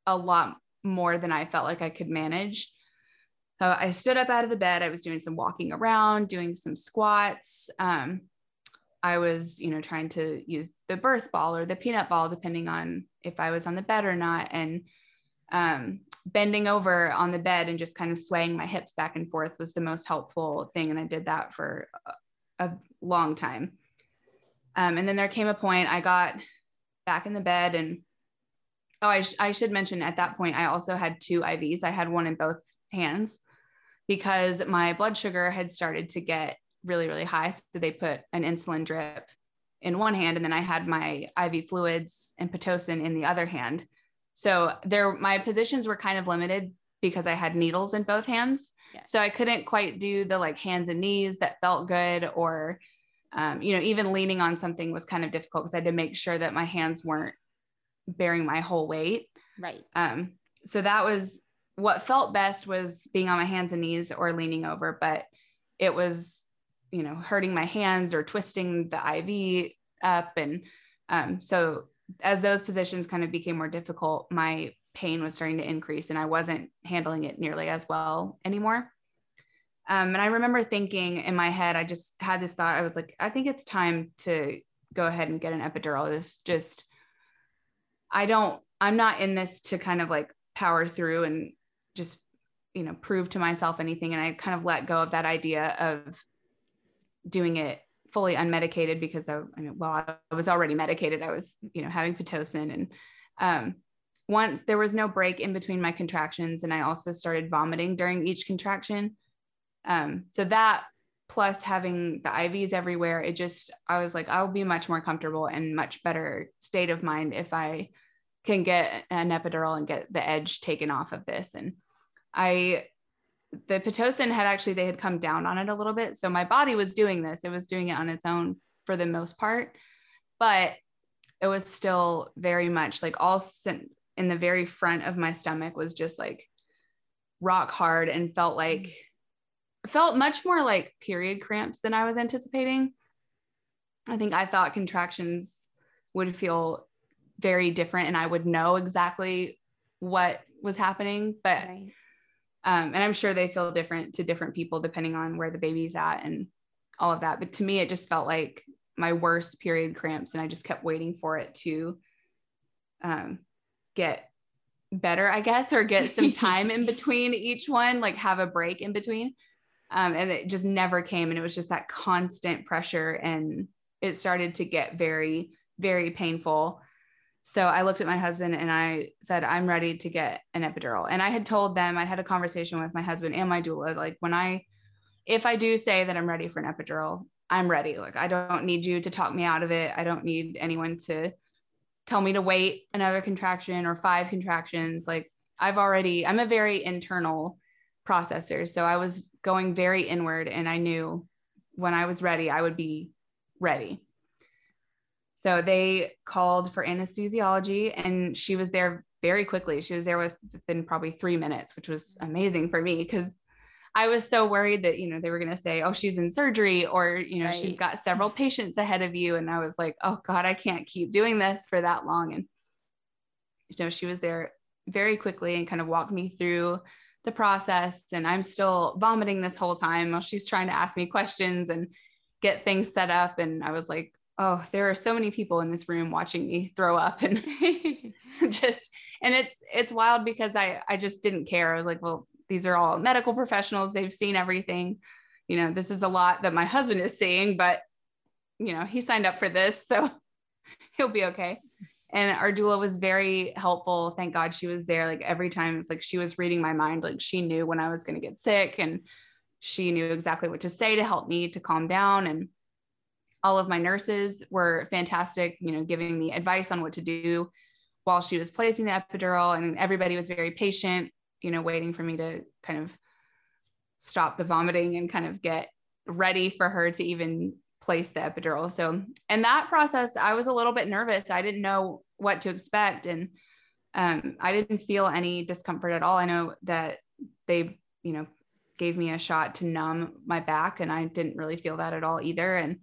a lot more than I felt like I could manage. So I stood up out of the bed. I was doing some walking around, doing some squats. Um, I was, you know, trying to use the birth ball or the peanut ball, depending on if I was on the bed or not, and um, bending over on the bed and just kind of swaying my hips back and forth was the most helpful thing. And I did that for a, long time. Um, and then there came a point I got back in the bed and Oh, I, sh- I should mention at that point, I also had two IVs. I had one in both hands because my blood sugar had started to get really, really high. So they put an insulin drip in one hand, and then I had my IV fluids and Pitocin in the other hand. So there, my positions were kind of limited because I had needles in both hands. Yes. So I couldn't quite do the like hands and knees that felt good or, um, you know, even leaning on something was kind of difficult because I had to make sure that my hands weren't bearing my whole weight. Right. Um, so that was what felt best was being on my hands and knees or leaning over, but it was, you know, hurting my hands or twisting the IV up. And um, so as those positions kind of became more difficult, my pain was starting to increase and I wasn't handling it nearly as well anymore. Um, and I remember thinking in my head, I just had this thought. I was like, I think it's time to go ahead and get an epidural. This just I don't, I'm not in this to kind of like power through and just, you know, prove to myself anything. And I kind of let go of that idea of doing it fully unmedicated because I, I mean, well, I was already medicated. I was, you know, having Pitocin and, um, once there was no break in between my contractions and I also started vomiting during each contraction. Um, so that plus having the IVs everywhere, it just, I was like, I'll be much more comfortable and much better state of mind if I can get an epidural and get the edge taken off of this. And I, the Pitocin had actually, they had come down on it a little bit. So my body was doing this, it was doing it on its own for the most part, but it was still very much like all in the very front of my stomach was just like rock hard and felt like felt much more like period cramps than I was anticipating. I think I thought contractions would feel very different and I would know exactly what was happening, but right. Um, and I'm sure they feel different to different people depending on where the baby's at and all of that. But to me, it just felt like my worst period cramps, and I just kept waiting for it to um, get better, I guess, or get some [laughs] time in between each one, like have a break in between. Um, and it just never came. And it was just that constant pressure. And it started to get very, very painful. So I looked at my husband and I said, I'm ready to get an epidural. And I had told them, I had a conversation with my husband and my doula, like when I, if I do say that I'm ready for an epidural, I'm ready. Like I don't need you to talk me out of it. I don't need anyone to tell me to wait another contraction or five contractions. Like I've already, I'm a very internal processor. So I was going very inward and I knew when I was ready, I would be ready. So they called for anesthesiology and she was there very quickly. She was there within probably three minutes, which was amazing for me because I was so worried that, you know, they were going to say, oh, she's in surgery or, you know, right. she's got several patients ahead of you. And I was like, oh God, I can't keep doing this for that long. And, you know, she was there very quickly and kind of walked me through the process. And I'm still vomiting this whole time while she's trying to ask me questions and get things set up. And I was like, oh, there are so many people in this room watching me throw up and [laughs] [laughs] just, and it's, it's wild because I, I just didn't care. I was like, well, these are all medical professionals. They've seen everything. You know, this is a lot that my husband is seeing, but you know, he signed up for this, so [laughs] he'll be okay. And our doula was very helpful. Thank God she was there. Like every time it's like she was reading my mind. Like she knew when I was going to get sick and she knew exactly what to say to help me to calm down. And all of my nurses were fantastic, you know, giving me advice on what to do while she was placing the epidural. And everybody was very patient you know, waiting for me to kind of stop the vomiting and kind of get ready for her to even place the epidural. So, and that process, I was a little bit nervous. I didn't know what to expect. And um, I didn't feel any discomfort at all. I know that they, you know, gave me a shot to numb my back, and I didn't really feel that at all either. And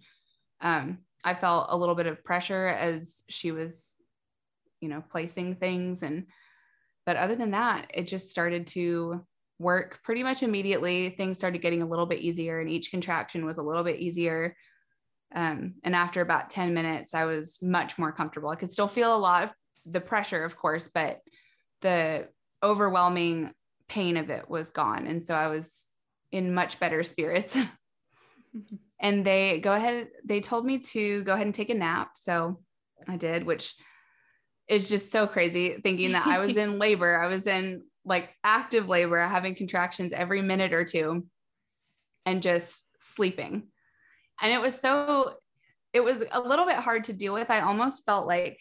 um, I felt a little bit of pressure as she was, you know, placing things. And but other than that, it just started to work pretty much immediately. Things started getting a little bit easier, and each contraction was a little bit easier. Um, and after about 10 minutes, I was much more comfortable. I could still feel a lot of the pressure, of course, but the overwhelming pain of it was gone. And so I was in much better spirits. [laughs] and they go ahead, they told me to go ahead and take a nap. So I did, which is just so crazy thinking that I was in [laughs] labor. I was in like active labor, having contractions every minute or two and just sleeping. And it was so, it was a little bit hard to deal with. I almost felt like,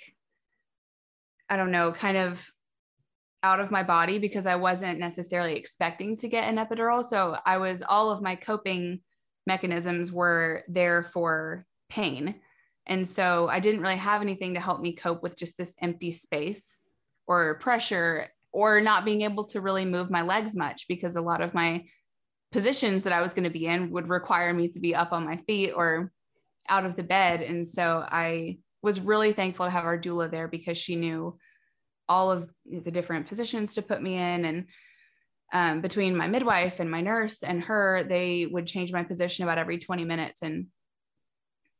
I don't know, kind of out of my body because I wasn't necessarily expecting to get an epidural. So I was, all of my coping mechanisms were there for pain. And so I didn't really have anything to help me cope with just this empty space or pressure or not being able to really move my legs much because a lot of my positions that I was going to be in would require me to be up on my feet or out of the bed. And so I was really thankful to have our doula there because she knew all of the different positions to put me in. And um, between my midwife and my nurse and her, they would change my position about every 20 minutes. And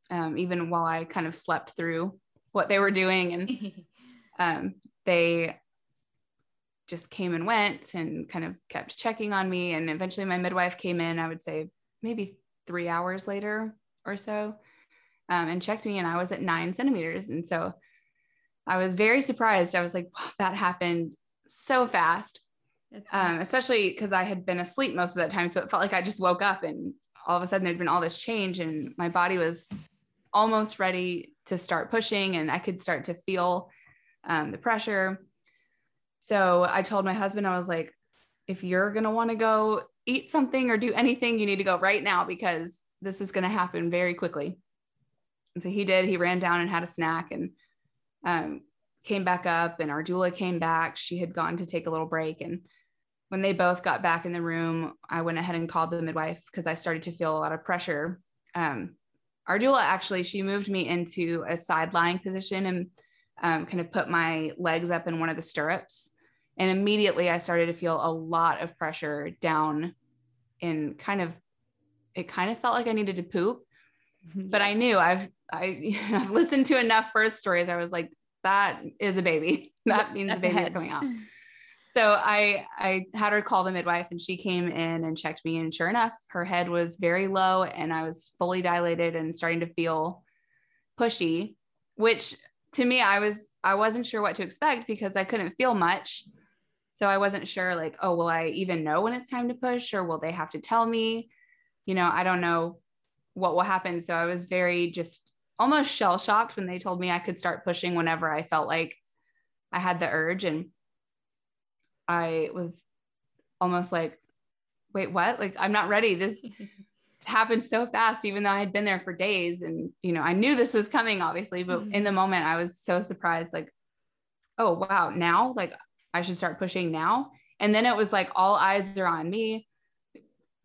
um, even while I kind of slept through what they were doing. And [laughs] um, they just came and went and kind of kept checking on me. And eventually my midwife came in, I would say maybe three hours later or so, um, and checked me, and I was at nine centimeters. And so I was very surprised. I was like, wow, that happened so fast. Um, especially because I had been asleep most of that time. So it felt like I just woke up and all of a sudden there'd been all this change and my body was almost ready to start pushing and I could start to feel um, the pressure. So I told my husband, I was like, if you're going to want to go eat something or do anything, you need to go right now because this is going to happen very quickly. And so he did. He ran down and had a snack and um, came back up, and our doula came back. She had gone to take a little break. And when they both got back in the room, I went ahead and called the midwife because I started to feel a lot of pressure. Um, our doula actually, she moved me into a side lying position and um, kind of put my legs up in one of the stirrups. And immediately I started to feel a lot of pressure down in kind of, it kind of felt like I needed to poop. But I knew I've I, [laughs] have listened to enough birth stories. I was like, that is a baby. [laughs] That means the baby is coming out. [laughs] So I I had her call the midwife and she came in and checked me. And sure enough, her head was very low and I was fully dilated and starting to feel pushy, which to me, I was I wasn't sure what to expect because I couldn't feel much. So I wasn't sure, like, oh, will I even know when it's time to push or will they have to tell me? You know, I don't know what will happen. So I was very just almost shell shocked when they told me I could start pushing whenever I felt like I had the urge. And I was almost like, wait, what? Like, I'm not ready. This [laughs] happened so fast, even though I had been there for days. And, you know, I knew this was coming, obviously, but mm-hmm. in the moment, I was so surprised, like, oh, wow, now, like, I should start pushing now. And then it was like all eyes are on me,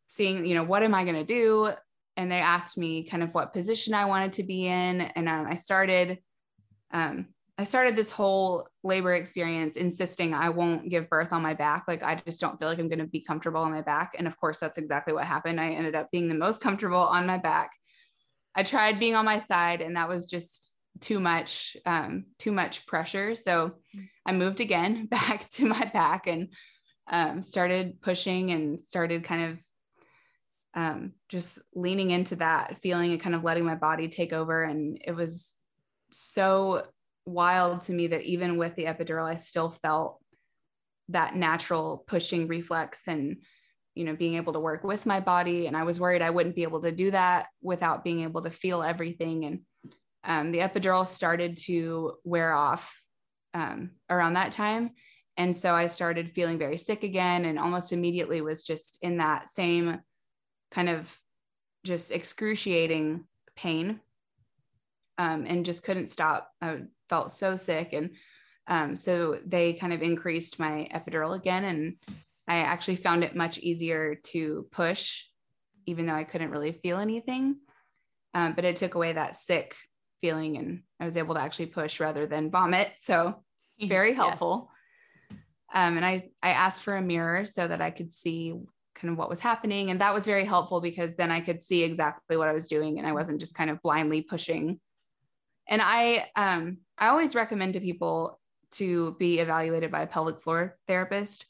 seeing, you know, what am I going to do? And they asked me kind of what position I wanted to be in. And um, I started, um, I started this whole labor experience insisting I won't give birth on my back. Like, I just don't feel like I'm going to be comfortable on my back. And of course, that's exactly what happened. I ended up being the most comfortable on my back. I tried being on my side, and that was just too much, um, too much pressure. So I moved again [laughs] back to my back and um, started pushing and started kind of um, just leaning into that feeling and kind of letting my body take over. And it was so wild to me that even with the epidural, I still felt that natural pushing reflex and you know being able to work with my body. And i was worried i wouldn't be able to do that without being able to feel everything. And um, the epidural started to wear off um, around that time. And so i started feeling very sick again and almost immediately was just in that same kind of just excruciating pain um, and just couldn't stop. I felt so sick. And um, so they kind of increased my epidural again. And I actually found it much easier to push, even though I couldn't really feel anything. Um, but it took away that sick feeling and I was able to actually push rather than vomit. So very helpful. Yes. Um, and I, I asked for a mirror so that I could see kind of what was happening. And that was very helpful because then I could see exactly what I was doing and I wasn't just kind of blindly pushing. And I, um, I always recommend to people to be evaluated by a pelvic floor therapist,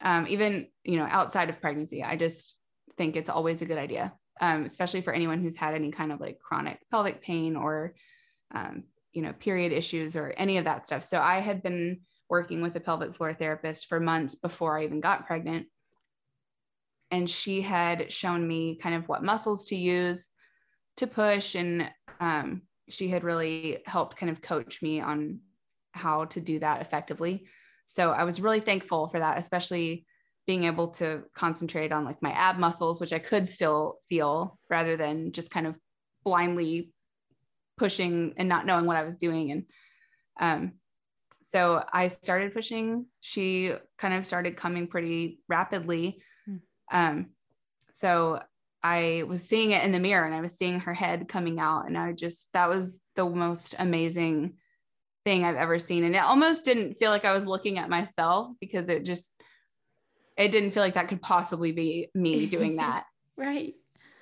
um, even you know outside of pregnancy. I just think it's always a good idea, um, especially for anyone who's had any kind of like chronic pelvic pain or um, you know period issues or any of that stuff. So I had been working with a pelvic floor therapist for months before I even got pregnant, and she had shown me kind of what muscles to use to push and um, she had really helped kind of coach me on how to do that effectively. So I was really thankful for that, especially being able to concentrate on like my ab muscles, which I could still feel rather than just kind of blindly pushing and not knowing what I was doing. And um, so I started pushing. She kind of started coming pretty rapidly. Hmm. Um, so I was seeing it in the mirror and I was seeing her head coming out. And I just, that was the most amazing thing I've ever seen. And it almost didn't feel like I was looking at myself because it just, it didn't feel like that could possibly be me doing [laughs] that. right.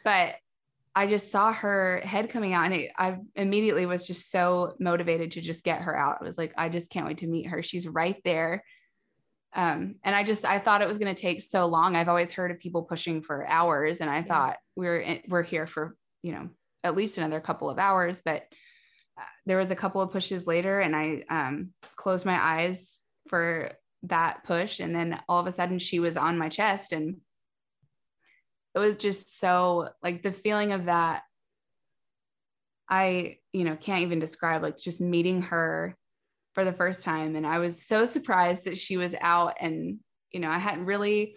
But I just saw her head coming out and it, I immediately was just so motivated to just get her out. I was like, I just can't wait to meet her. She's right there um, and I just I thought it was going to take so long. I've always heard of people pushing for hours, and I yeah. thought we're in, we're here for you know at least another couple of hours. But uh, there was a couple of pushes later, and I um, closed my eyes for that push. And then all of a sudden she was on my chest and it was just so like the feeling of that I, you know, can't even describe like just meeting her for the first time. And I was so surprised that she was out. And, you know, I hadn't really,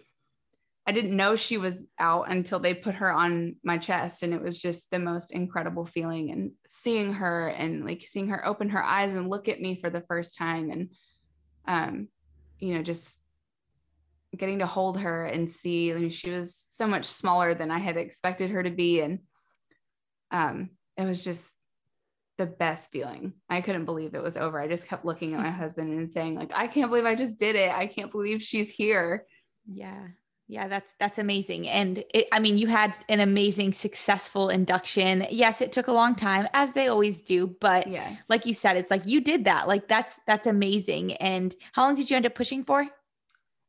I didn't know she was out until they put her on my chest. And it was just the most incredible feeling. And seeing her and like seeing her open her eyes and look at me for the first time. And, um, you know, just getting to hold her and see, I mean, she was so much smaller than I had expected her to be. And, um, it was just the best feeling. I couldn't believe it was over. I just kept looking at my [laughs] husband and saying like, I can't believe I just did it. I can't believe she's here. Yeah. Yeah, that's that's amazing. And it, I mean, you had an amazing successful induction. Yes, it took a long time as they always do, but yes. like you said, it's like you did that. Like that's that's amazing. And how long did you end up pushing for?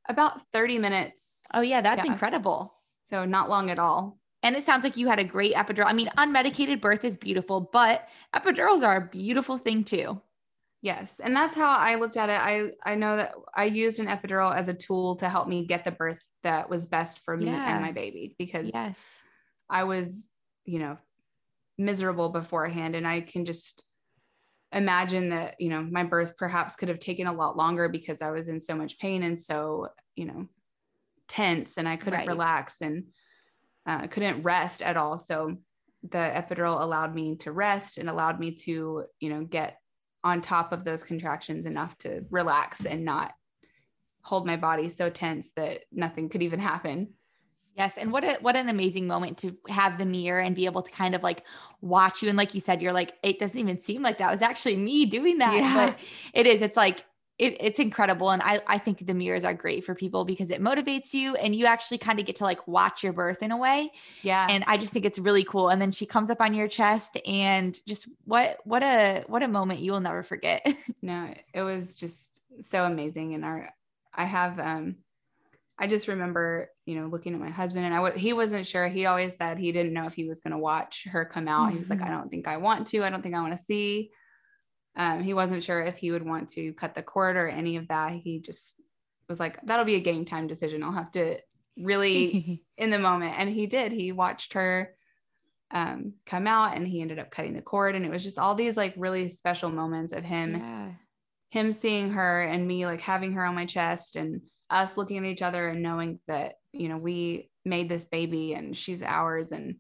About 30 minutes. Oh yeah, that's yeah. incredible. So not long at all. And it sounds like you had a great epidural. I mean, unmedicated birth is beautiful, but epidurals are a beautiful thing too. Yes. And that's how I looked at it. I I know that I used an epidural as a tool to help me get the birth that was best for me yeah. and my baby because yes. I was, you know, miserable beforehand and I can just imagine that, you know, my birth perhaps could have taken a lot longer because I was in so much pain and so, you know, tense and I couldn't right. relax and uh, couldn't rest at all. So the epidural allowed me to rest and allowed me to, you know, get on top of those contractions enough to relax and not hold my body so tense that nothing could even happen. Yes, and what a what an amazing moment to have the mirror and be able to kind of like watch you and like you said you're like it doesn't even seem like that was actually me doing that yeah. but it is it's like it, it's incredible. And I, I think the mirrors are great for people because it motivates you and you actually kind of get to like watch your birth in a way. Yeah. And I just think it's really cool. And then she comes up on your chest and just what, what a, what a moment you will never forget. [laughs] no, it was just so amazing. And our, I have, um, I just remember, you know, looking at my husband and I w- he wasn't sure. He always said he didn't know if he was going to watch her come out. Mm-hmm. He was like, mm-hmm. I don't think I want to. I don't think I want to see. Um, he wasn't sure if he would want to cut the cord or any of that. He just was like, that'll be a game time decision. I'll have to really [laughs] in the moment. And he did. He watched her um, come out and he ended up cutting the cord. And it was just all these like really special moments of him, yeah. him seeing her and me like having her on my chest and us looking at each other and knowing that, you know, we made this baby and she's ours. And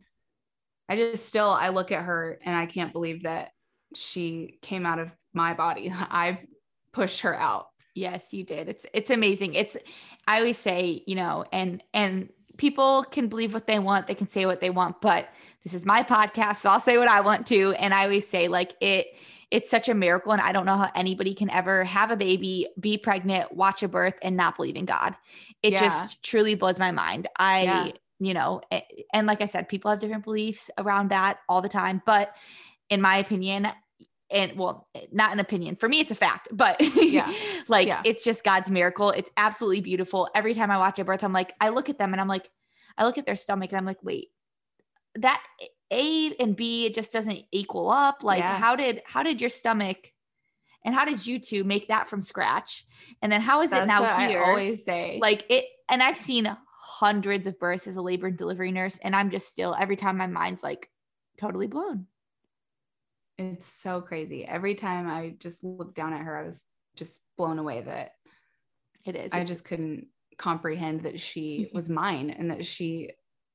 I just still, I look at her and I can't believe that she came out of my body. [laughs] I pushed her out. Yes, you did. It's it's amazing. It's I always say, you know, and and people can believe what they want, they can say what they want, but this is my podcast, so I'll say what I want to. And I always say like it it's such a miracle and I don't know how anybody can ever have a baby, be pregnant, watch a birth and not believe in God. It yeah. just truly blows my mind. I yeah. you know, and like I said, people have different beliefs around that all the time, but in my opinion, and well, not an opinion for me, it's a fact, but yeah, [laughs] like yeah. it's just God's miracle. It's absolutely beautiful. Every time I watch a birth, I'm like, I look at them and I'm like, I look at their stomach and I'm like, wait, that A and B, it just doesn't equal up. Like, yeah. how did how did your stomach and how did you two make that from scratch? And then how is That's it now here? I always say like it, and I've seen hundreds of births as a labor and delivery nurse, and I'm just still every time my mind's like totally blown it's so crazy. Every time I just looked down at her, I was just blown away that it is. I just couldn't comprehend that she [laughs] was mine and that she,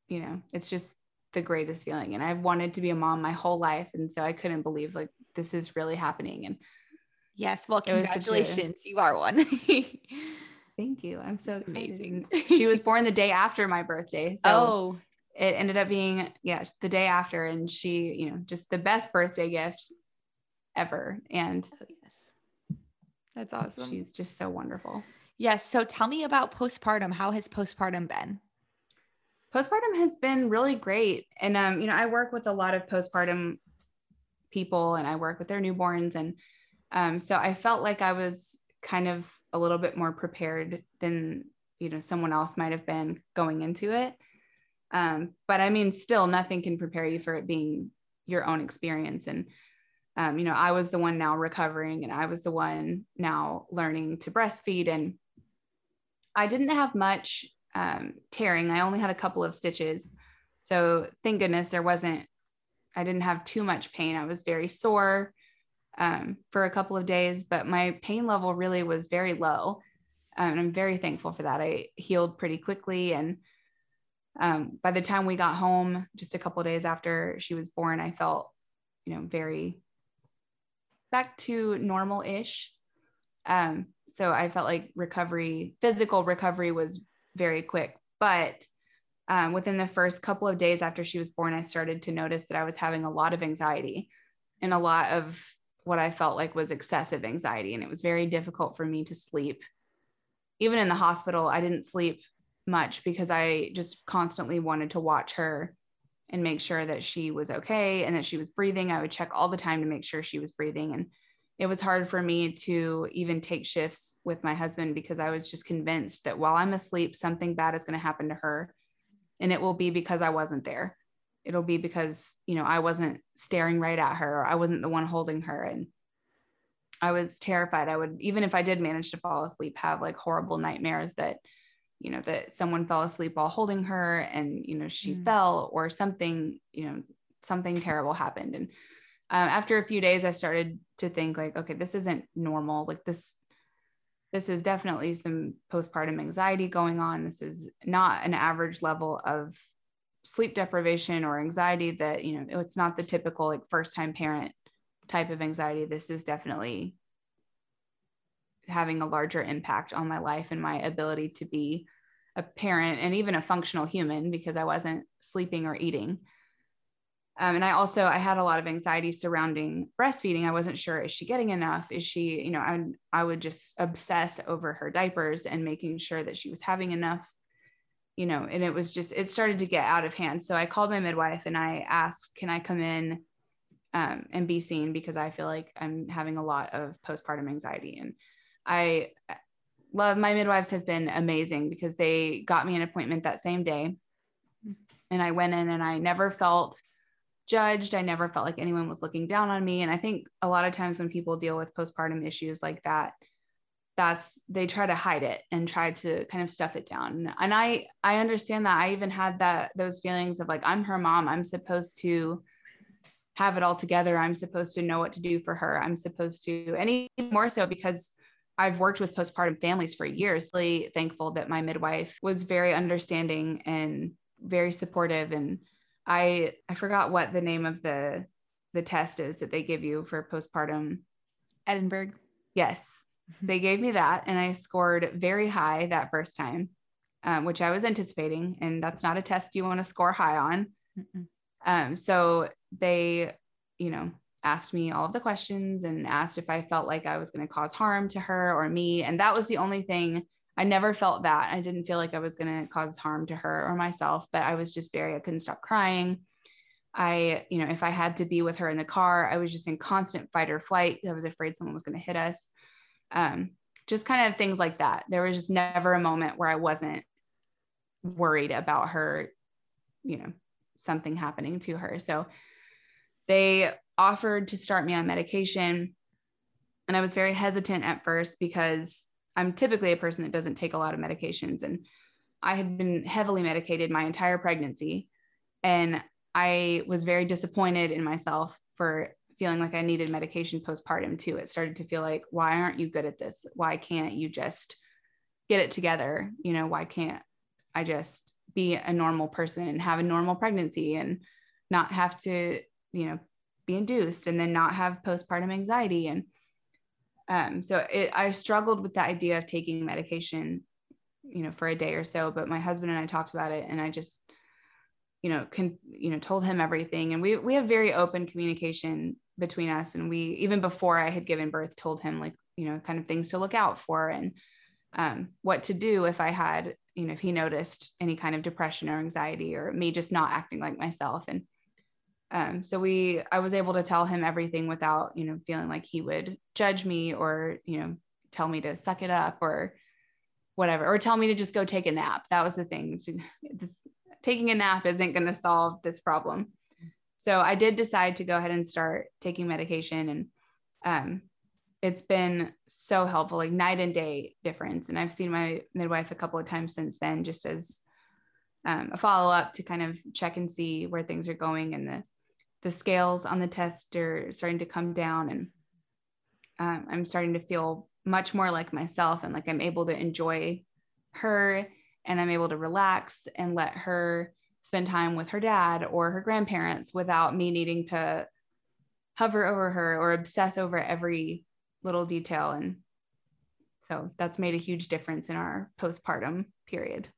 you know, it's just the greatest feeling. And I've wanted to be a mom my whole life. And so I couldn't believe like this is really happening. And yes, well, congratulations. A, you are one. [laughs] thank you. I'm so excited. Amazing. she was [laughs] born the day after my birthday. So oh it ended up being yeah the day after and she you know just the best birthday gift ever. And oh, yes. That's awesome. she's just so wonderful. Yes. So tell me about postpartum. How has postpartum been? Postpartum has been really great. And um you know i work with a lot of postpartum people and i work with their newborns and um so i felt like i was kind of a little bit more prepared than you know someone else might have been going into it um, but I mean, still, nothing can prepare you for it being your own experience. And, um, you know, I was the one now recovering and I was the one now learning to breastfeed. And I didn't have much um, tearing. I only had a couple of stitches. So thank goodness there wasn't, I didn't have too much pain. I was very sore um, for a couple of days, but my pain level really was very low. Um, and I'm very thankful for that. I healed pretty quickly. And um, by the time we got home, just a couple days after she was born, I felt, you know, very back to normal ish. Um, so I felt like recovery, physical recovery was very quick. But um, within the first couple of days after she was born, I started to notice that I was having a lot of anxiety and a lot of what I felt like was excessive anxiety. And it was very difficult for me to sleep. Even in the hospital, I didn't sleep much because I just constantly wanted to watch her and make sure that she was okay and that she was breathing. I would check all the time to make sure she was breathing. And it was hard for me to even take shifts with my husband because I was just convinced that while I'm asleep, something bad is going to happen to her. And it will be because I wasn't there. It'll be because, you know, I wasn't staring right at her or I wasn't the one holding her. And I was terrified. I would, even if I did manage to fall asleep, have like horrible nightmares that, you know, that someone fell asleep while holding her and, you know, she mm. fell or something, you know, something terrible happened. And um, after a few days, I started to think like, okay, this isn't normal. Like this, this is definitely some postpartum anxiety going on. This is not an average level of sleep deprivation or anxiety that, you know, it's not the typical like first time parent type of anxiety. This is definitely having a larger impact on my life and my ability to be a parent and even a functional human because I wasn't sleeping or eating. Um, and I also I had a lot of anxiety surrounding breastfeeding. I wasn't sure is she getting enough? Is she, you know, I I would just obsess over her diapers and making sure that she was having enough, you know, and it was just it started to get out of hand. So I called my midwife and I asked, can I come in um, and be seen because I feel like I'm having a lot of postpartum anxiety and I love my midwives have been amazing because they got me an appointment that same day and I went in and I never felt judged. I never felt like anyone was looking down on me. And I think a lot of times when people deal with postpartum issues like that, that's they try to hide it and try to kind of stuff it down. And I I understand that. I even had that those feelings of like I'm her mom. I'm supposed to have it all together. I'm supposed to know what to do for her. I'm supposed to any more so because I've worked with postpartum families for years. Really thankful that my midwife was very understanding and very supportive and I I forgot what the name of the the test is that they give you for postpartum. Edinburgh. Yes, mm-hmm. they gave me that, and I scored very high that first time, um, which I was anticipating. And that's not a test you want to score high on. Um, so they, you know, asked me all of the questions and asked if I felt like I was going to cause harm to her or me, and that was the only thing I never felt that. I didn't feel like I was going to cause harm to her or myself, but I was just very, I couldn't stop crying. I, you know, if I had to be with her in the car, I was just in constant fight or flight. I was afraid someone was going to hit us. Um, just kind of things like that. There was just never a moment where I wasn't worried about her, you know, something happening to her. So they offered to start me on medication. And I was very hesitant at first because I'm typically a person that doesn't take a lot of medications. And I had been heavily medicated my entire pregnancy. And I was very disappointed in myself for feeling like I needed medication postpartum too. It started to feel like, why aren't you good at this? Why can't you just get it together? You know, why can't I just be a normal person and have a normal pregnancy and not have to, you know, be induced and then not have postpartum anxiety? And um, so it, I struggled with the idea of taking medication, you know, for a day or so, but my husband and I talked about it and I just, you know, can, you know, told him everything. And we, we have very open communication between us. And we, even before I had given birth, told him like, you know, kind of things to look out for and um, what to do if I had, you know, if he noticed any kind of depression or anxiety or me just not acting like myself. And um, so we, I was able to tell him everything without, you know, feeling like he would judge me or, you know, tell me to suck it up or whatever, or tell me to just go take a nap. That was the thing. [laughs] This, taking a nap isn't going to solve this problem. So I did decide to go ahead and start taking medication. And um, it's been so helpful, like night and day difference. And I've seen my midwife a couple of times since then, just as um, a follow up to kind of check and see where things are going. And the the scales on the test are starting to come down, and um, I'm starting to feel much more like myself, and like I'm able to enjoy her, and I'm able to relax and let her spend time with her dad or her grandparents without me needing to hover over her or obsess over every little detail. And so that's made a huge difference in our postpartum period.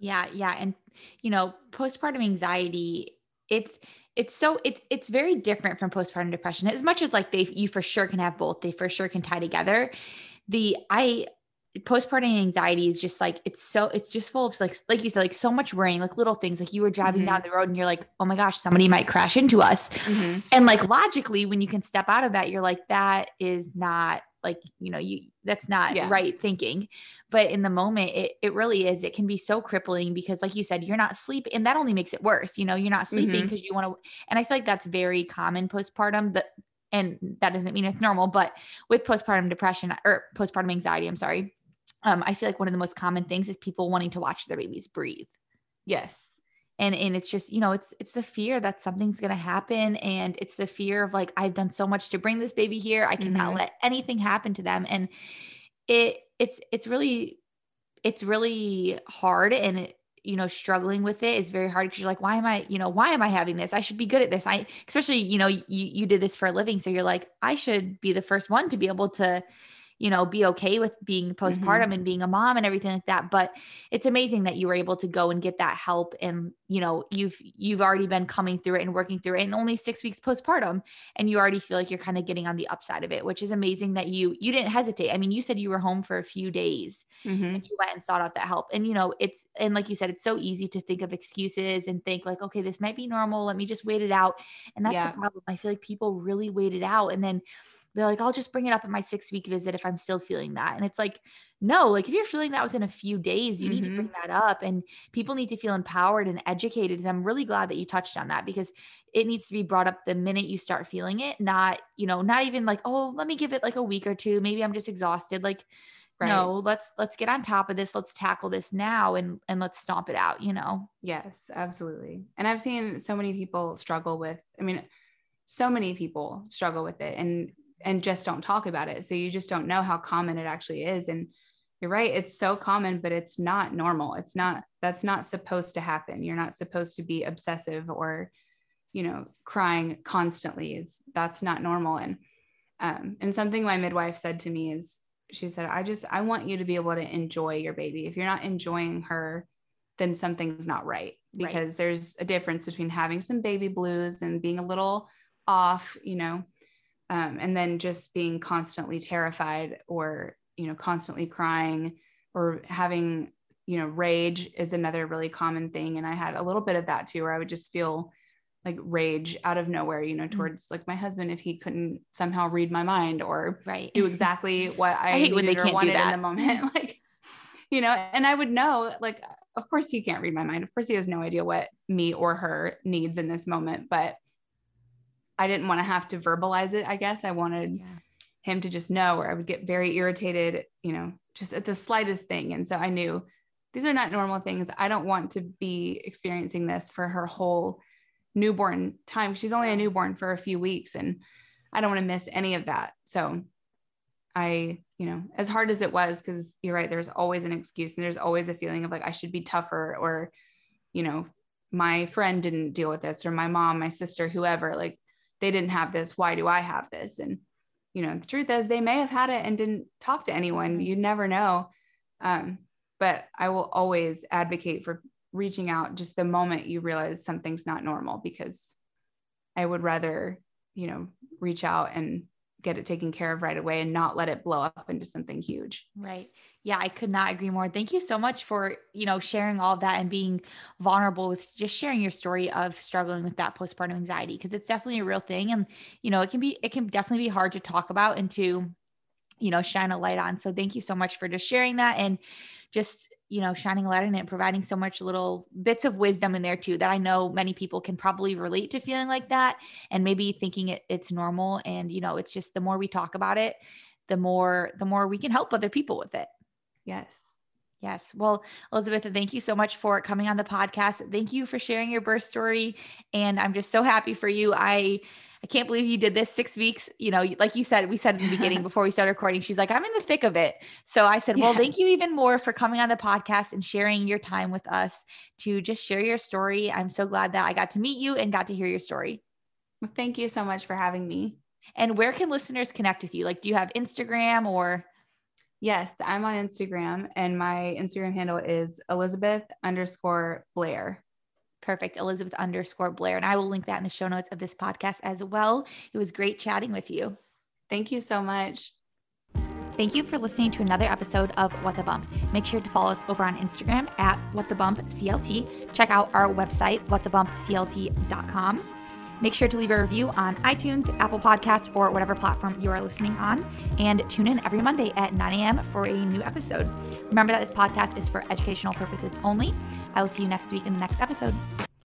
Yeah, yeah. And you know, postpartum anxiety, it's it's so it's it's very different from postpartum depression. As much as like they you for sure can have both, they for sure can tie together. The I postpartum anxiety is just like it's so it's just full of like like you said like so much worrying like little things like you were driving mm-hmm. down the road and you're like oh my gosh somebody might crash into us mm-hmm. and like logically when you can step out of that you're like that is not like you know you that's not yeah. right thinking but in the moment it, it really is it can be so crippling because like you said you're not sleep and that only makes it worse you know you're not sleeping because mm-hmm. you want to and i feel like that's very common postpartum that and that doesn't mean it's normal but with postpartum depression or postpartum anxiety i'm sorry um, I feel like one of the most common things is people wanting to watch their babies breathe. Yes. And and it's just, you know, it's it's the fear that something's gonna happen. And it's the fear of like, I've done so much to bring this baby here. I cannot mm-hmm. let anything happen to them. And it it's it's really it's really hard and it, you know struggling with it is very hard because you're like why am i you know why am i having this i should be good at this i especially you know you you did this for a living so you're like i should be the first one to be able to you know, be okay with being postpartum mm-hmm. and being a mom and everything like that. But it's amazing that you were able to go and get that help. And, you know, you've, you've already been coming through it and working through it in only six weeks postpartum. And you already feel like you're kind of getting on the upside of it, which is amazing that you, you didn't hesitate. I mean, you said you were home for a few days mm-hmm. and you went and sought out that help. And, you know, it's, and like you said, it's so easy to think of excuses and think like, okay, this might be normal. Let me just wait it out. And that's yeah. the problem. I feel like people really wait it out. And then, they're like, I'll just bring it up at my six week visit if I'm still feeling that. And it's like, no, like if you're feeling that within a few days, you mm-hmm. need to bring mm-hmm. that up and people need to feel empowered and educated. And I'm really glad that you touched on that because it needs to be brought up the minute you start feeling it, not, you know, not even like, oh, let me give it like a week or two. Maybe I'm just exhausted. Like, right. no, let's let's get on top of this. Let's tackle this now and and let's stomp it out, you know? Yes, absolutely. And I've seen so many people struggle with, I mean, so many people struggle with it. And and just don't talk about it. So you just don't know how common it actually is. And you're right, it's so common, but it's not normal. It's not, that's not supposed to happen. You're not supposed to be obsessive or, you know, crying constantly. It's that's not normal. And um, and something my midwife said to me is she said, I just I want you to be able to enjoy your baby. If you're not enjoying her, then something's not right because right. there's a difference between having some baby blues and being a little off, you know, um, and then just being constantly terrified or you know constantly crying or having you know rage is another really common thing and i had a little bit of that too where i would just feel like rage out of nowhere you know mm. towards mm-hmm. like my husband if he couldn't somehow read my mind or right. do exactly [laughs] what i, I hate when they can't wanted do that. in the moment [laughs] like you know and i would know like of course he can't read my mind of course he has no idea what me or her needs in this moment but I didn't want to have to verbalize it, I guess. I wanted yeah. him to just know, or I would get very irritated, you know, just at the slightest thing. And so I knew these are not normal things. I don't want to be experiencing this for her whole newborn time. She's only a newborn for a few weeks and I don't want to miss any of that. So I, you know, as hard as it was, because you're right, there's always an excuse and there's always a feeling of like, I should be tougher or, you know, my friend didn't deal with this or my mom, my sister, whoever, like they didn't have this why do i have this? And you know the truth is they may have had it and didn't talk to anyone. You never know. Um, but i will always advocate for reaching out just the moment you realize something's not normal because i would rather you know reach out and get it taken care of right away and not let it blow up into something huge. Right. Yeah, I could not agree more. Thank you so much for, you know, sharing all of that and being vulnerable with just sharing your story of struggling with that postpartum anxiety because it's definitely a real thing and you know, it can be it can definitely be hard to talk about and to you know, shine a light on. So thank you so much for just sharing that and just, you know, shining a light on it and providing so much little bits of wisdom in there too that I know many people can probably relate to feeling like that and maybe thinking it, it's normal. And, you know, it's just the more we talk about it, the more the more we can help other people with it. Yes. Yes. Well, Elizabeth, thank you so much for coming on the podcast. Thank you for sharing your birth story. And I'm just so happy for you. I I can't believe you did this six weeks. You know, like you said, we said in the beginning [laughs] before we started recording, she's like, I'm in the thick of it. So I said, Well, yes. thank you even more for coming on the podcast and sharing your time with us to just share your story. I'm so glad that I got to meet you and got to hear your story. Well, thank you so much for having me. And where can listeners connect with you? Like, do you have Instagram or? Yes, I'm on Instagram and my Instagram handle is Elizabeth underscore Blair. Perfect. Elizabeth underscore Blair. And I will link that in the show notes of this podcast as well. It was great chatting with you. Thank you so much. Thank you for listening to another episode of What the Bump. Make sure to follow us over on Instagram at What the Bump CLT. Check out our website, whatthebumpclt.com. Make sure to leave a review on iTunes, Apple Podcasts, or whatever platform you are listening on. And tune in every Monday at 9 a.m. for a new episode. Remember that this podcast is for educational purposes only. I will see you next week in the next episode.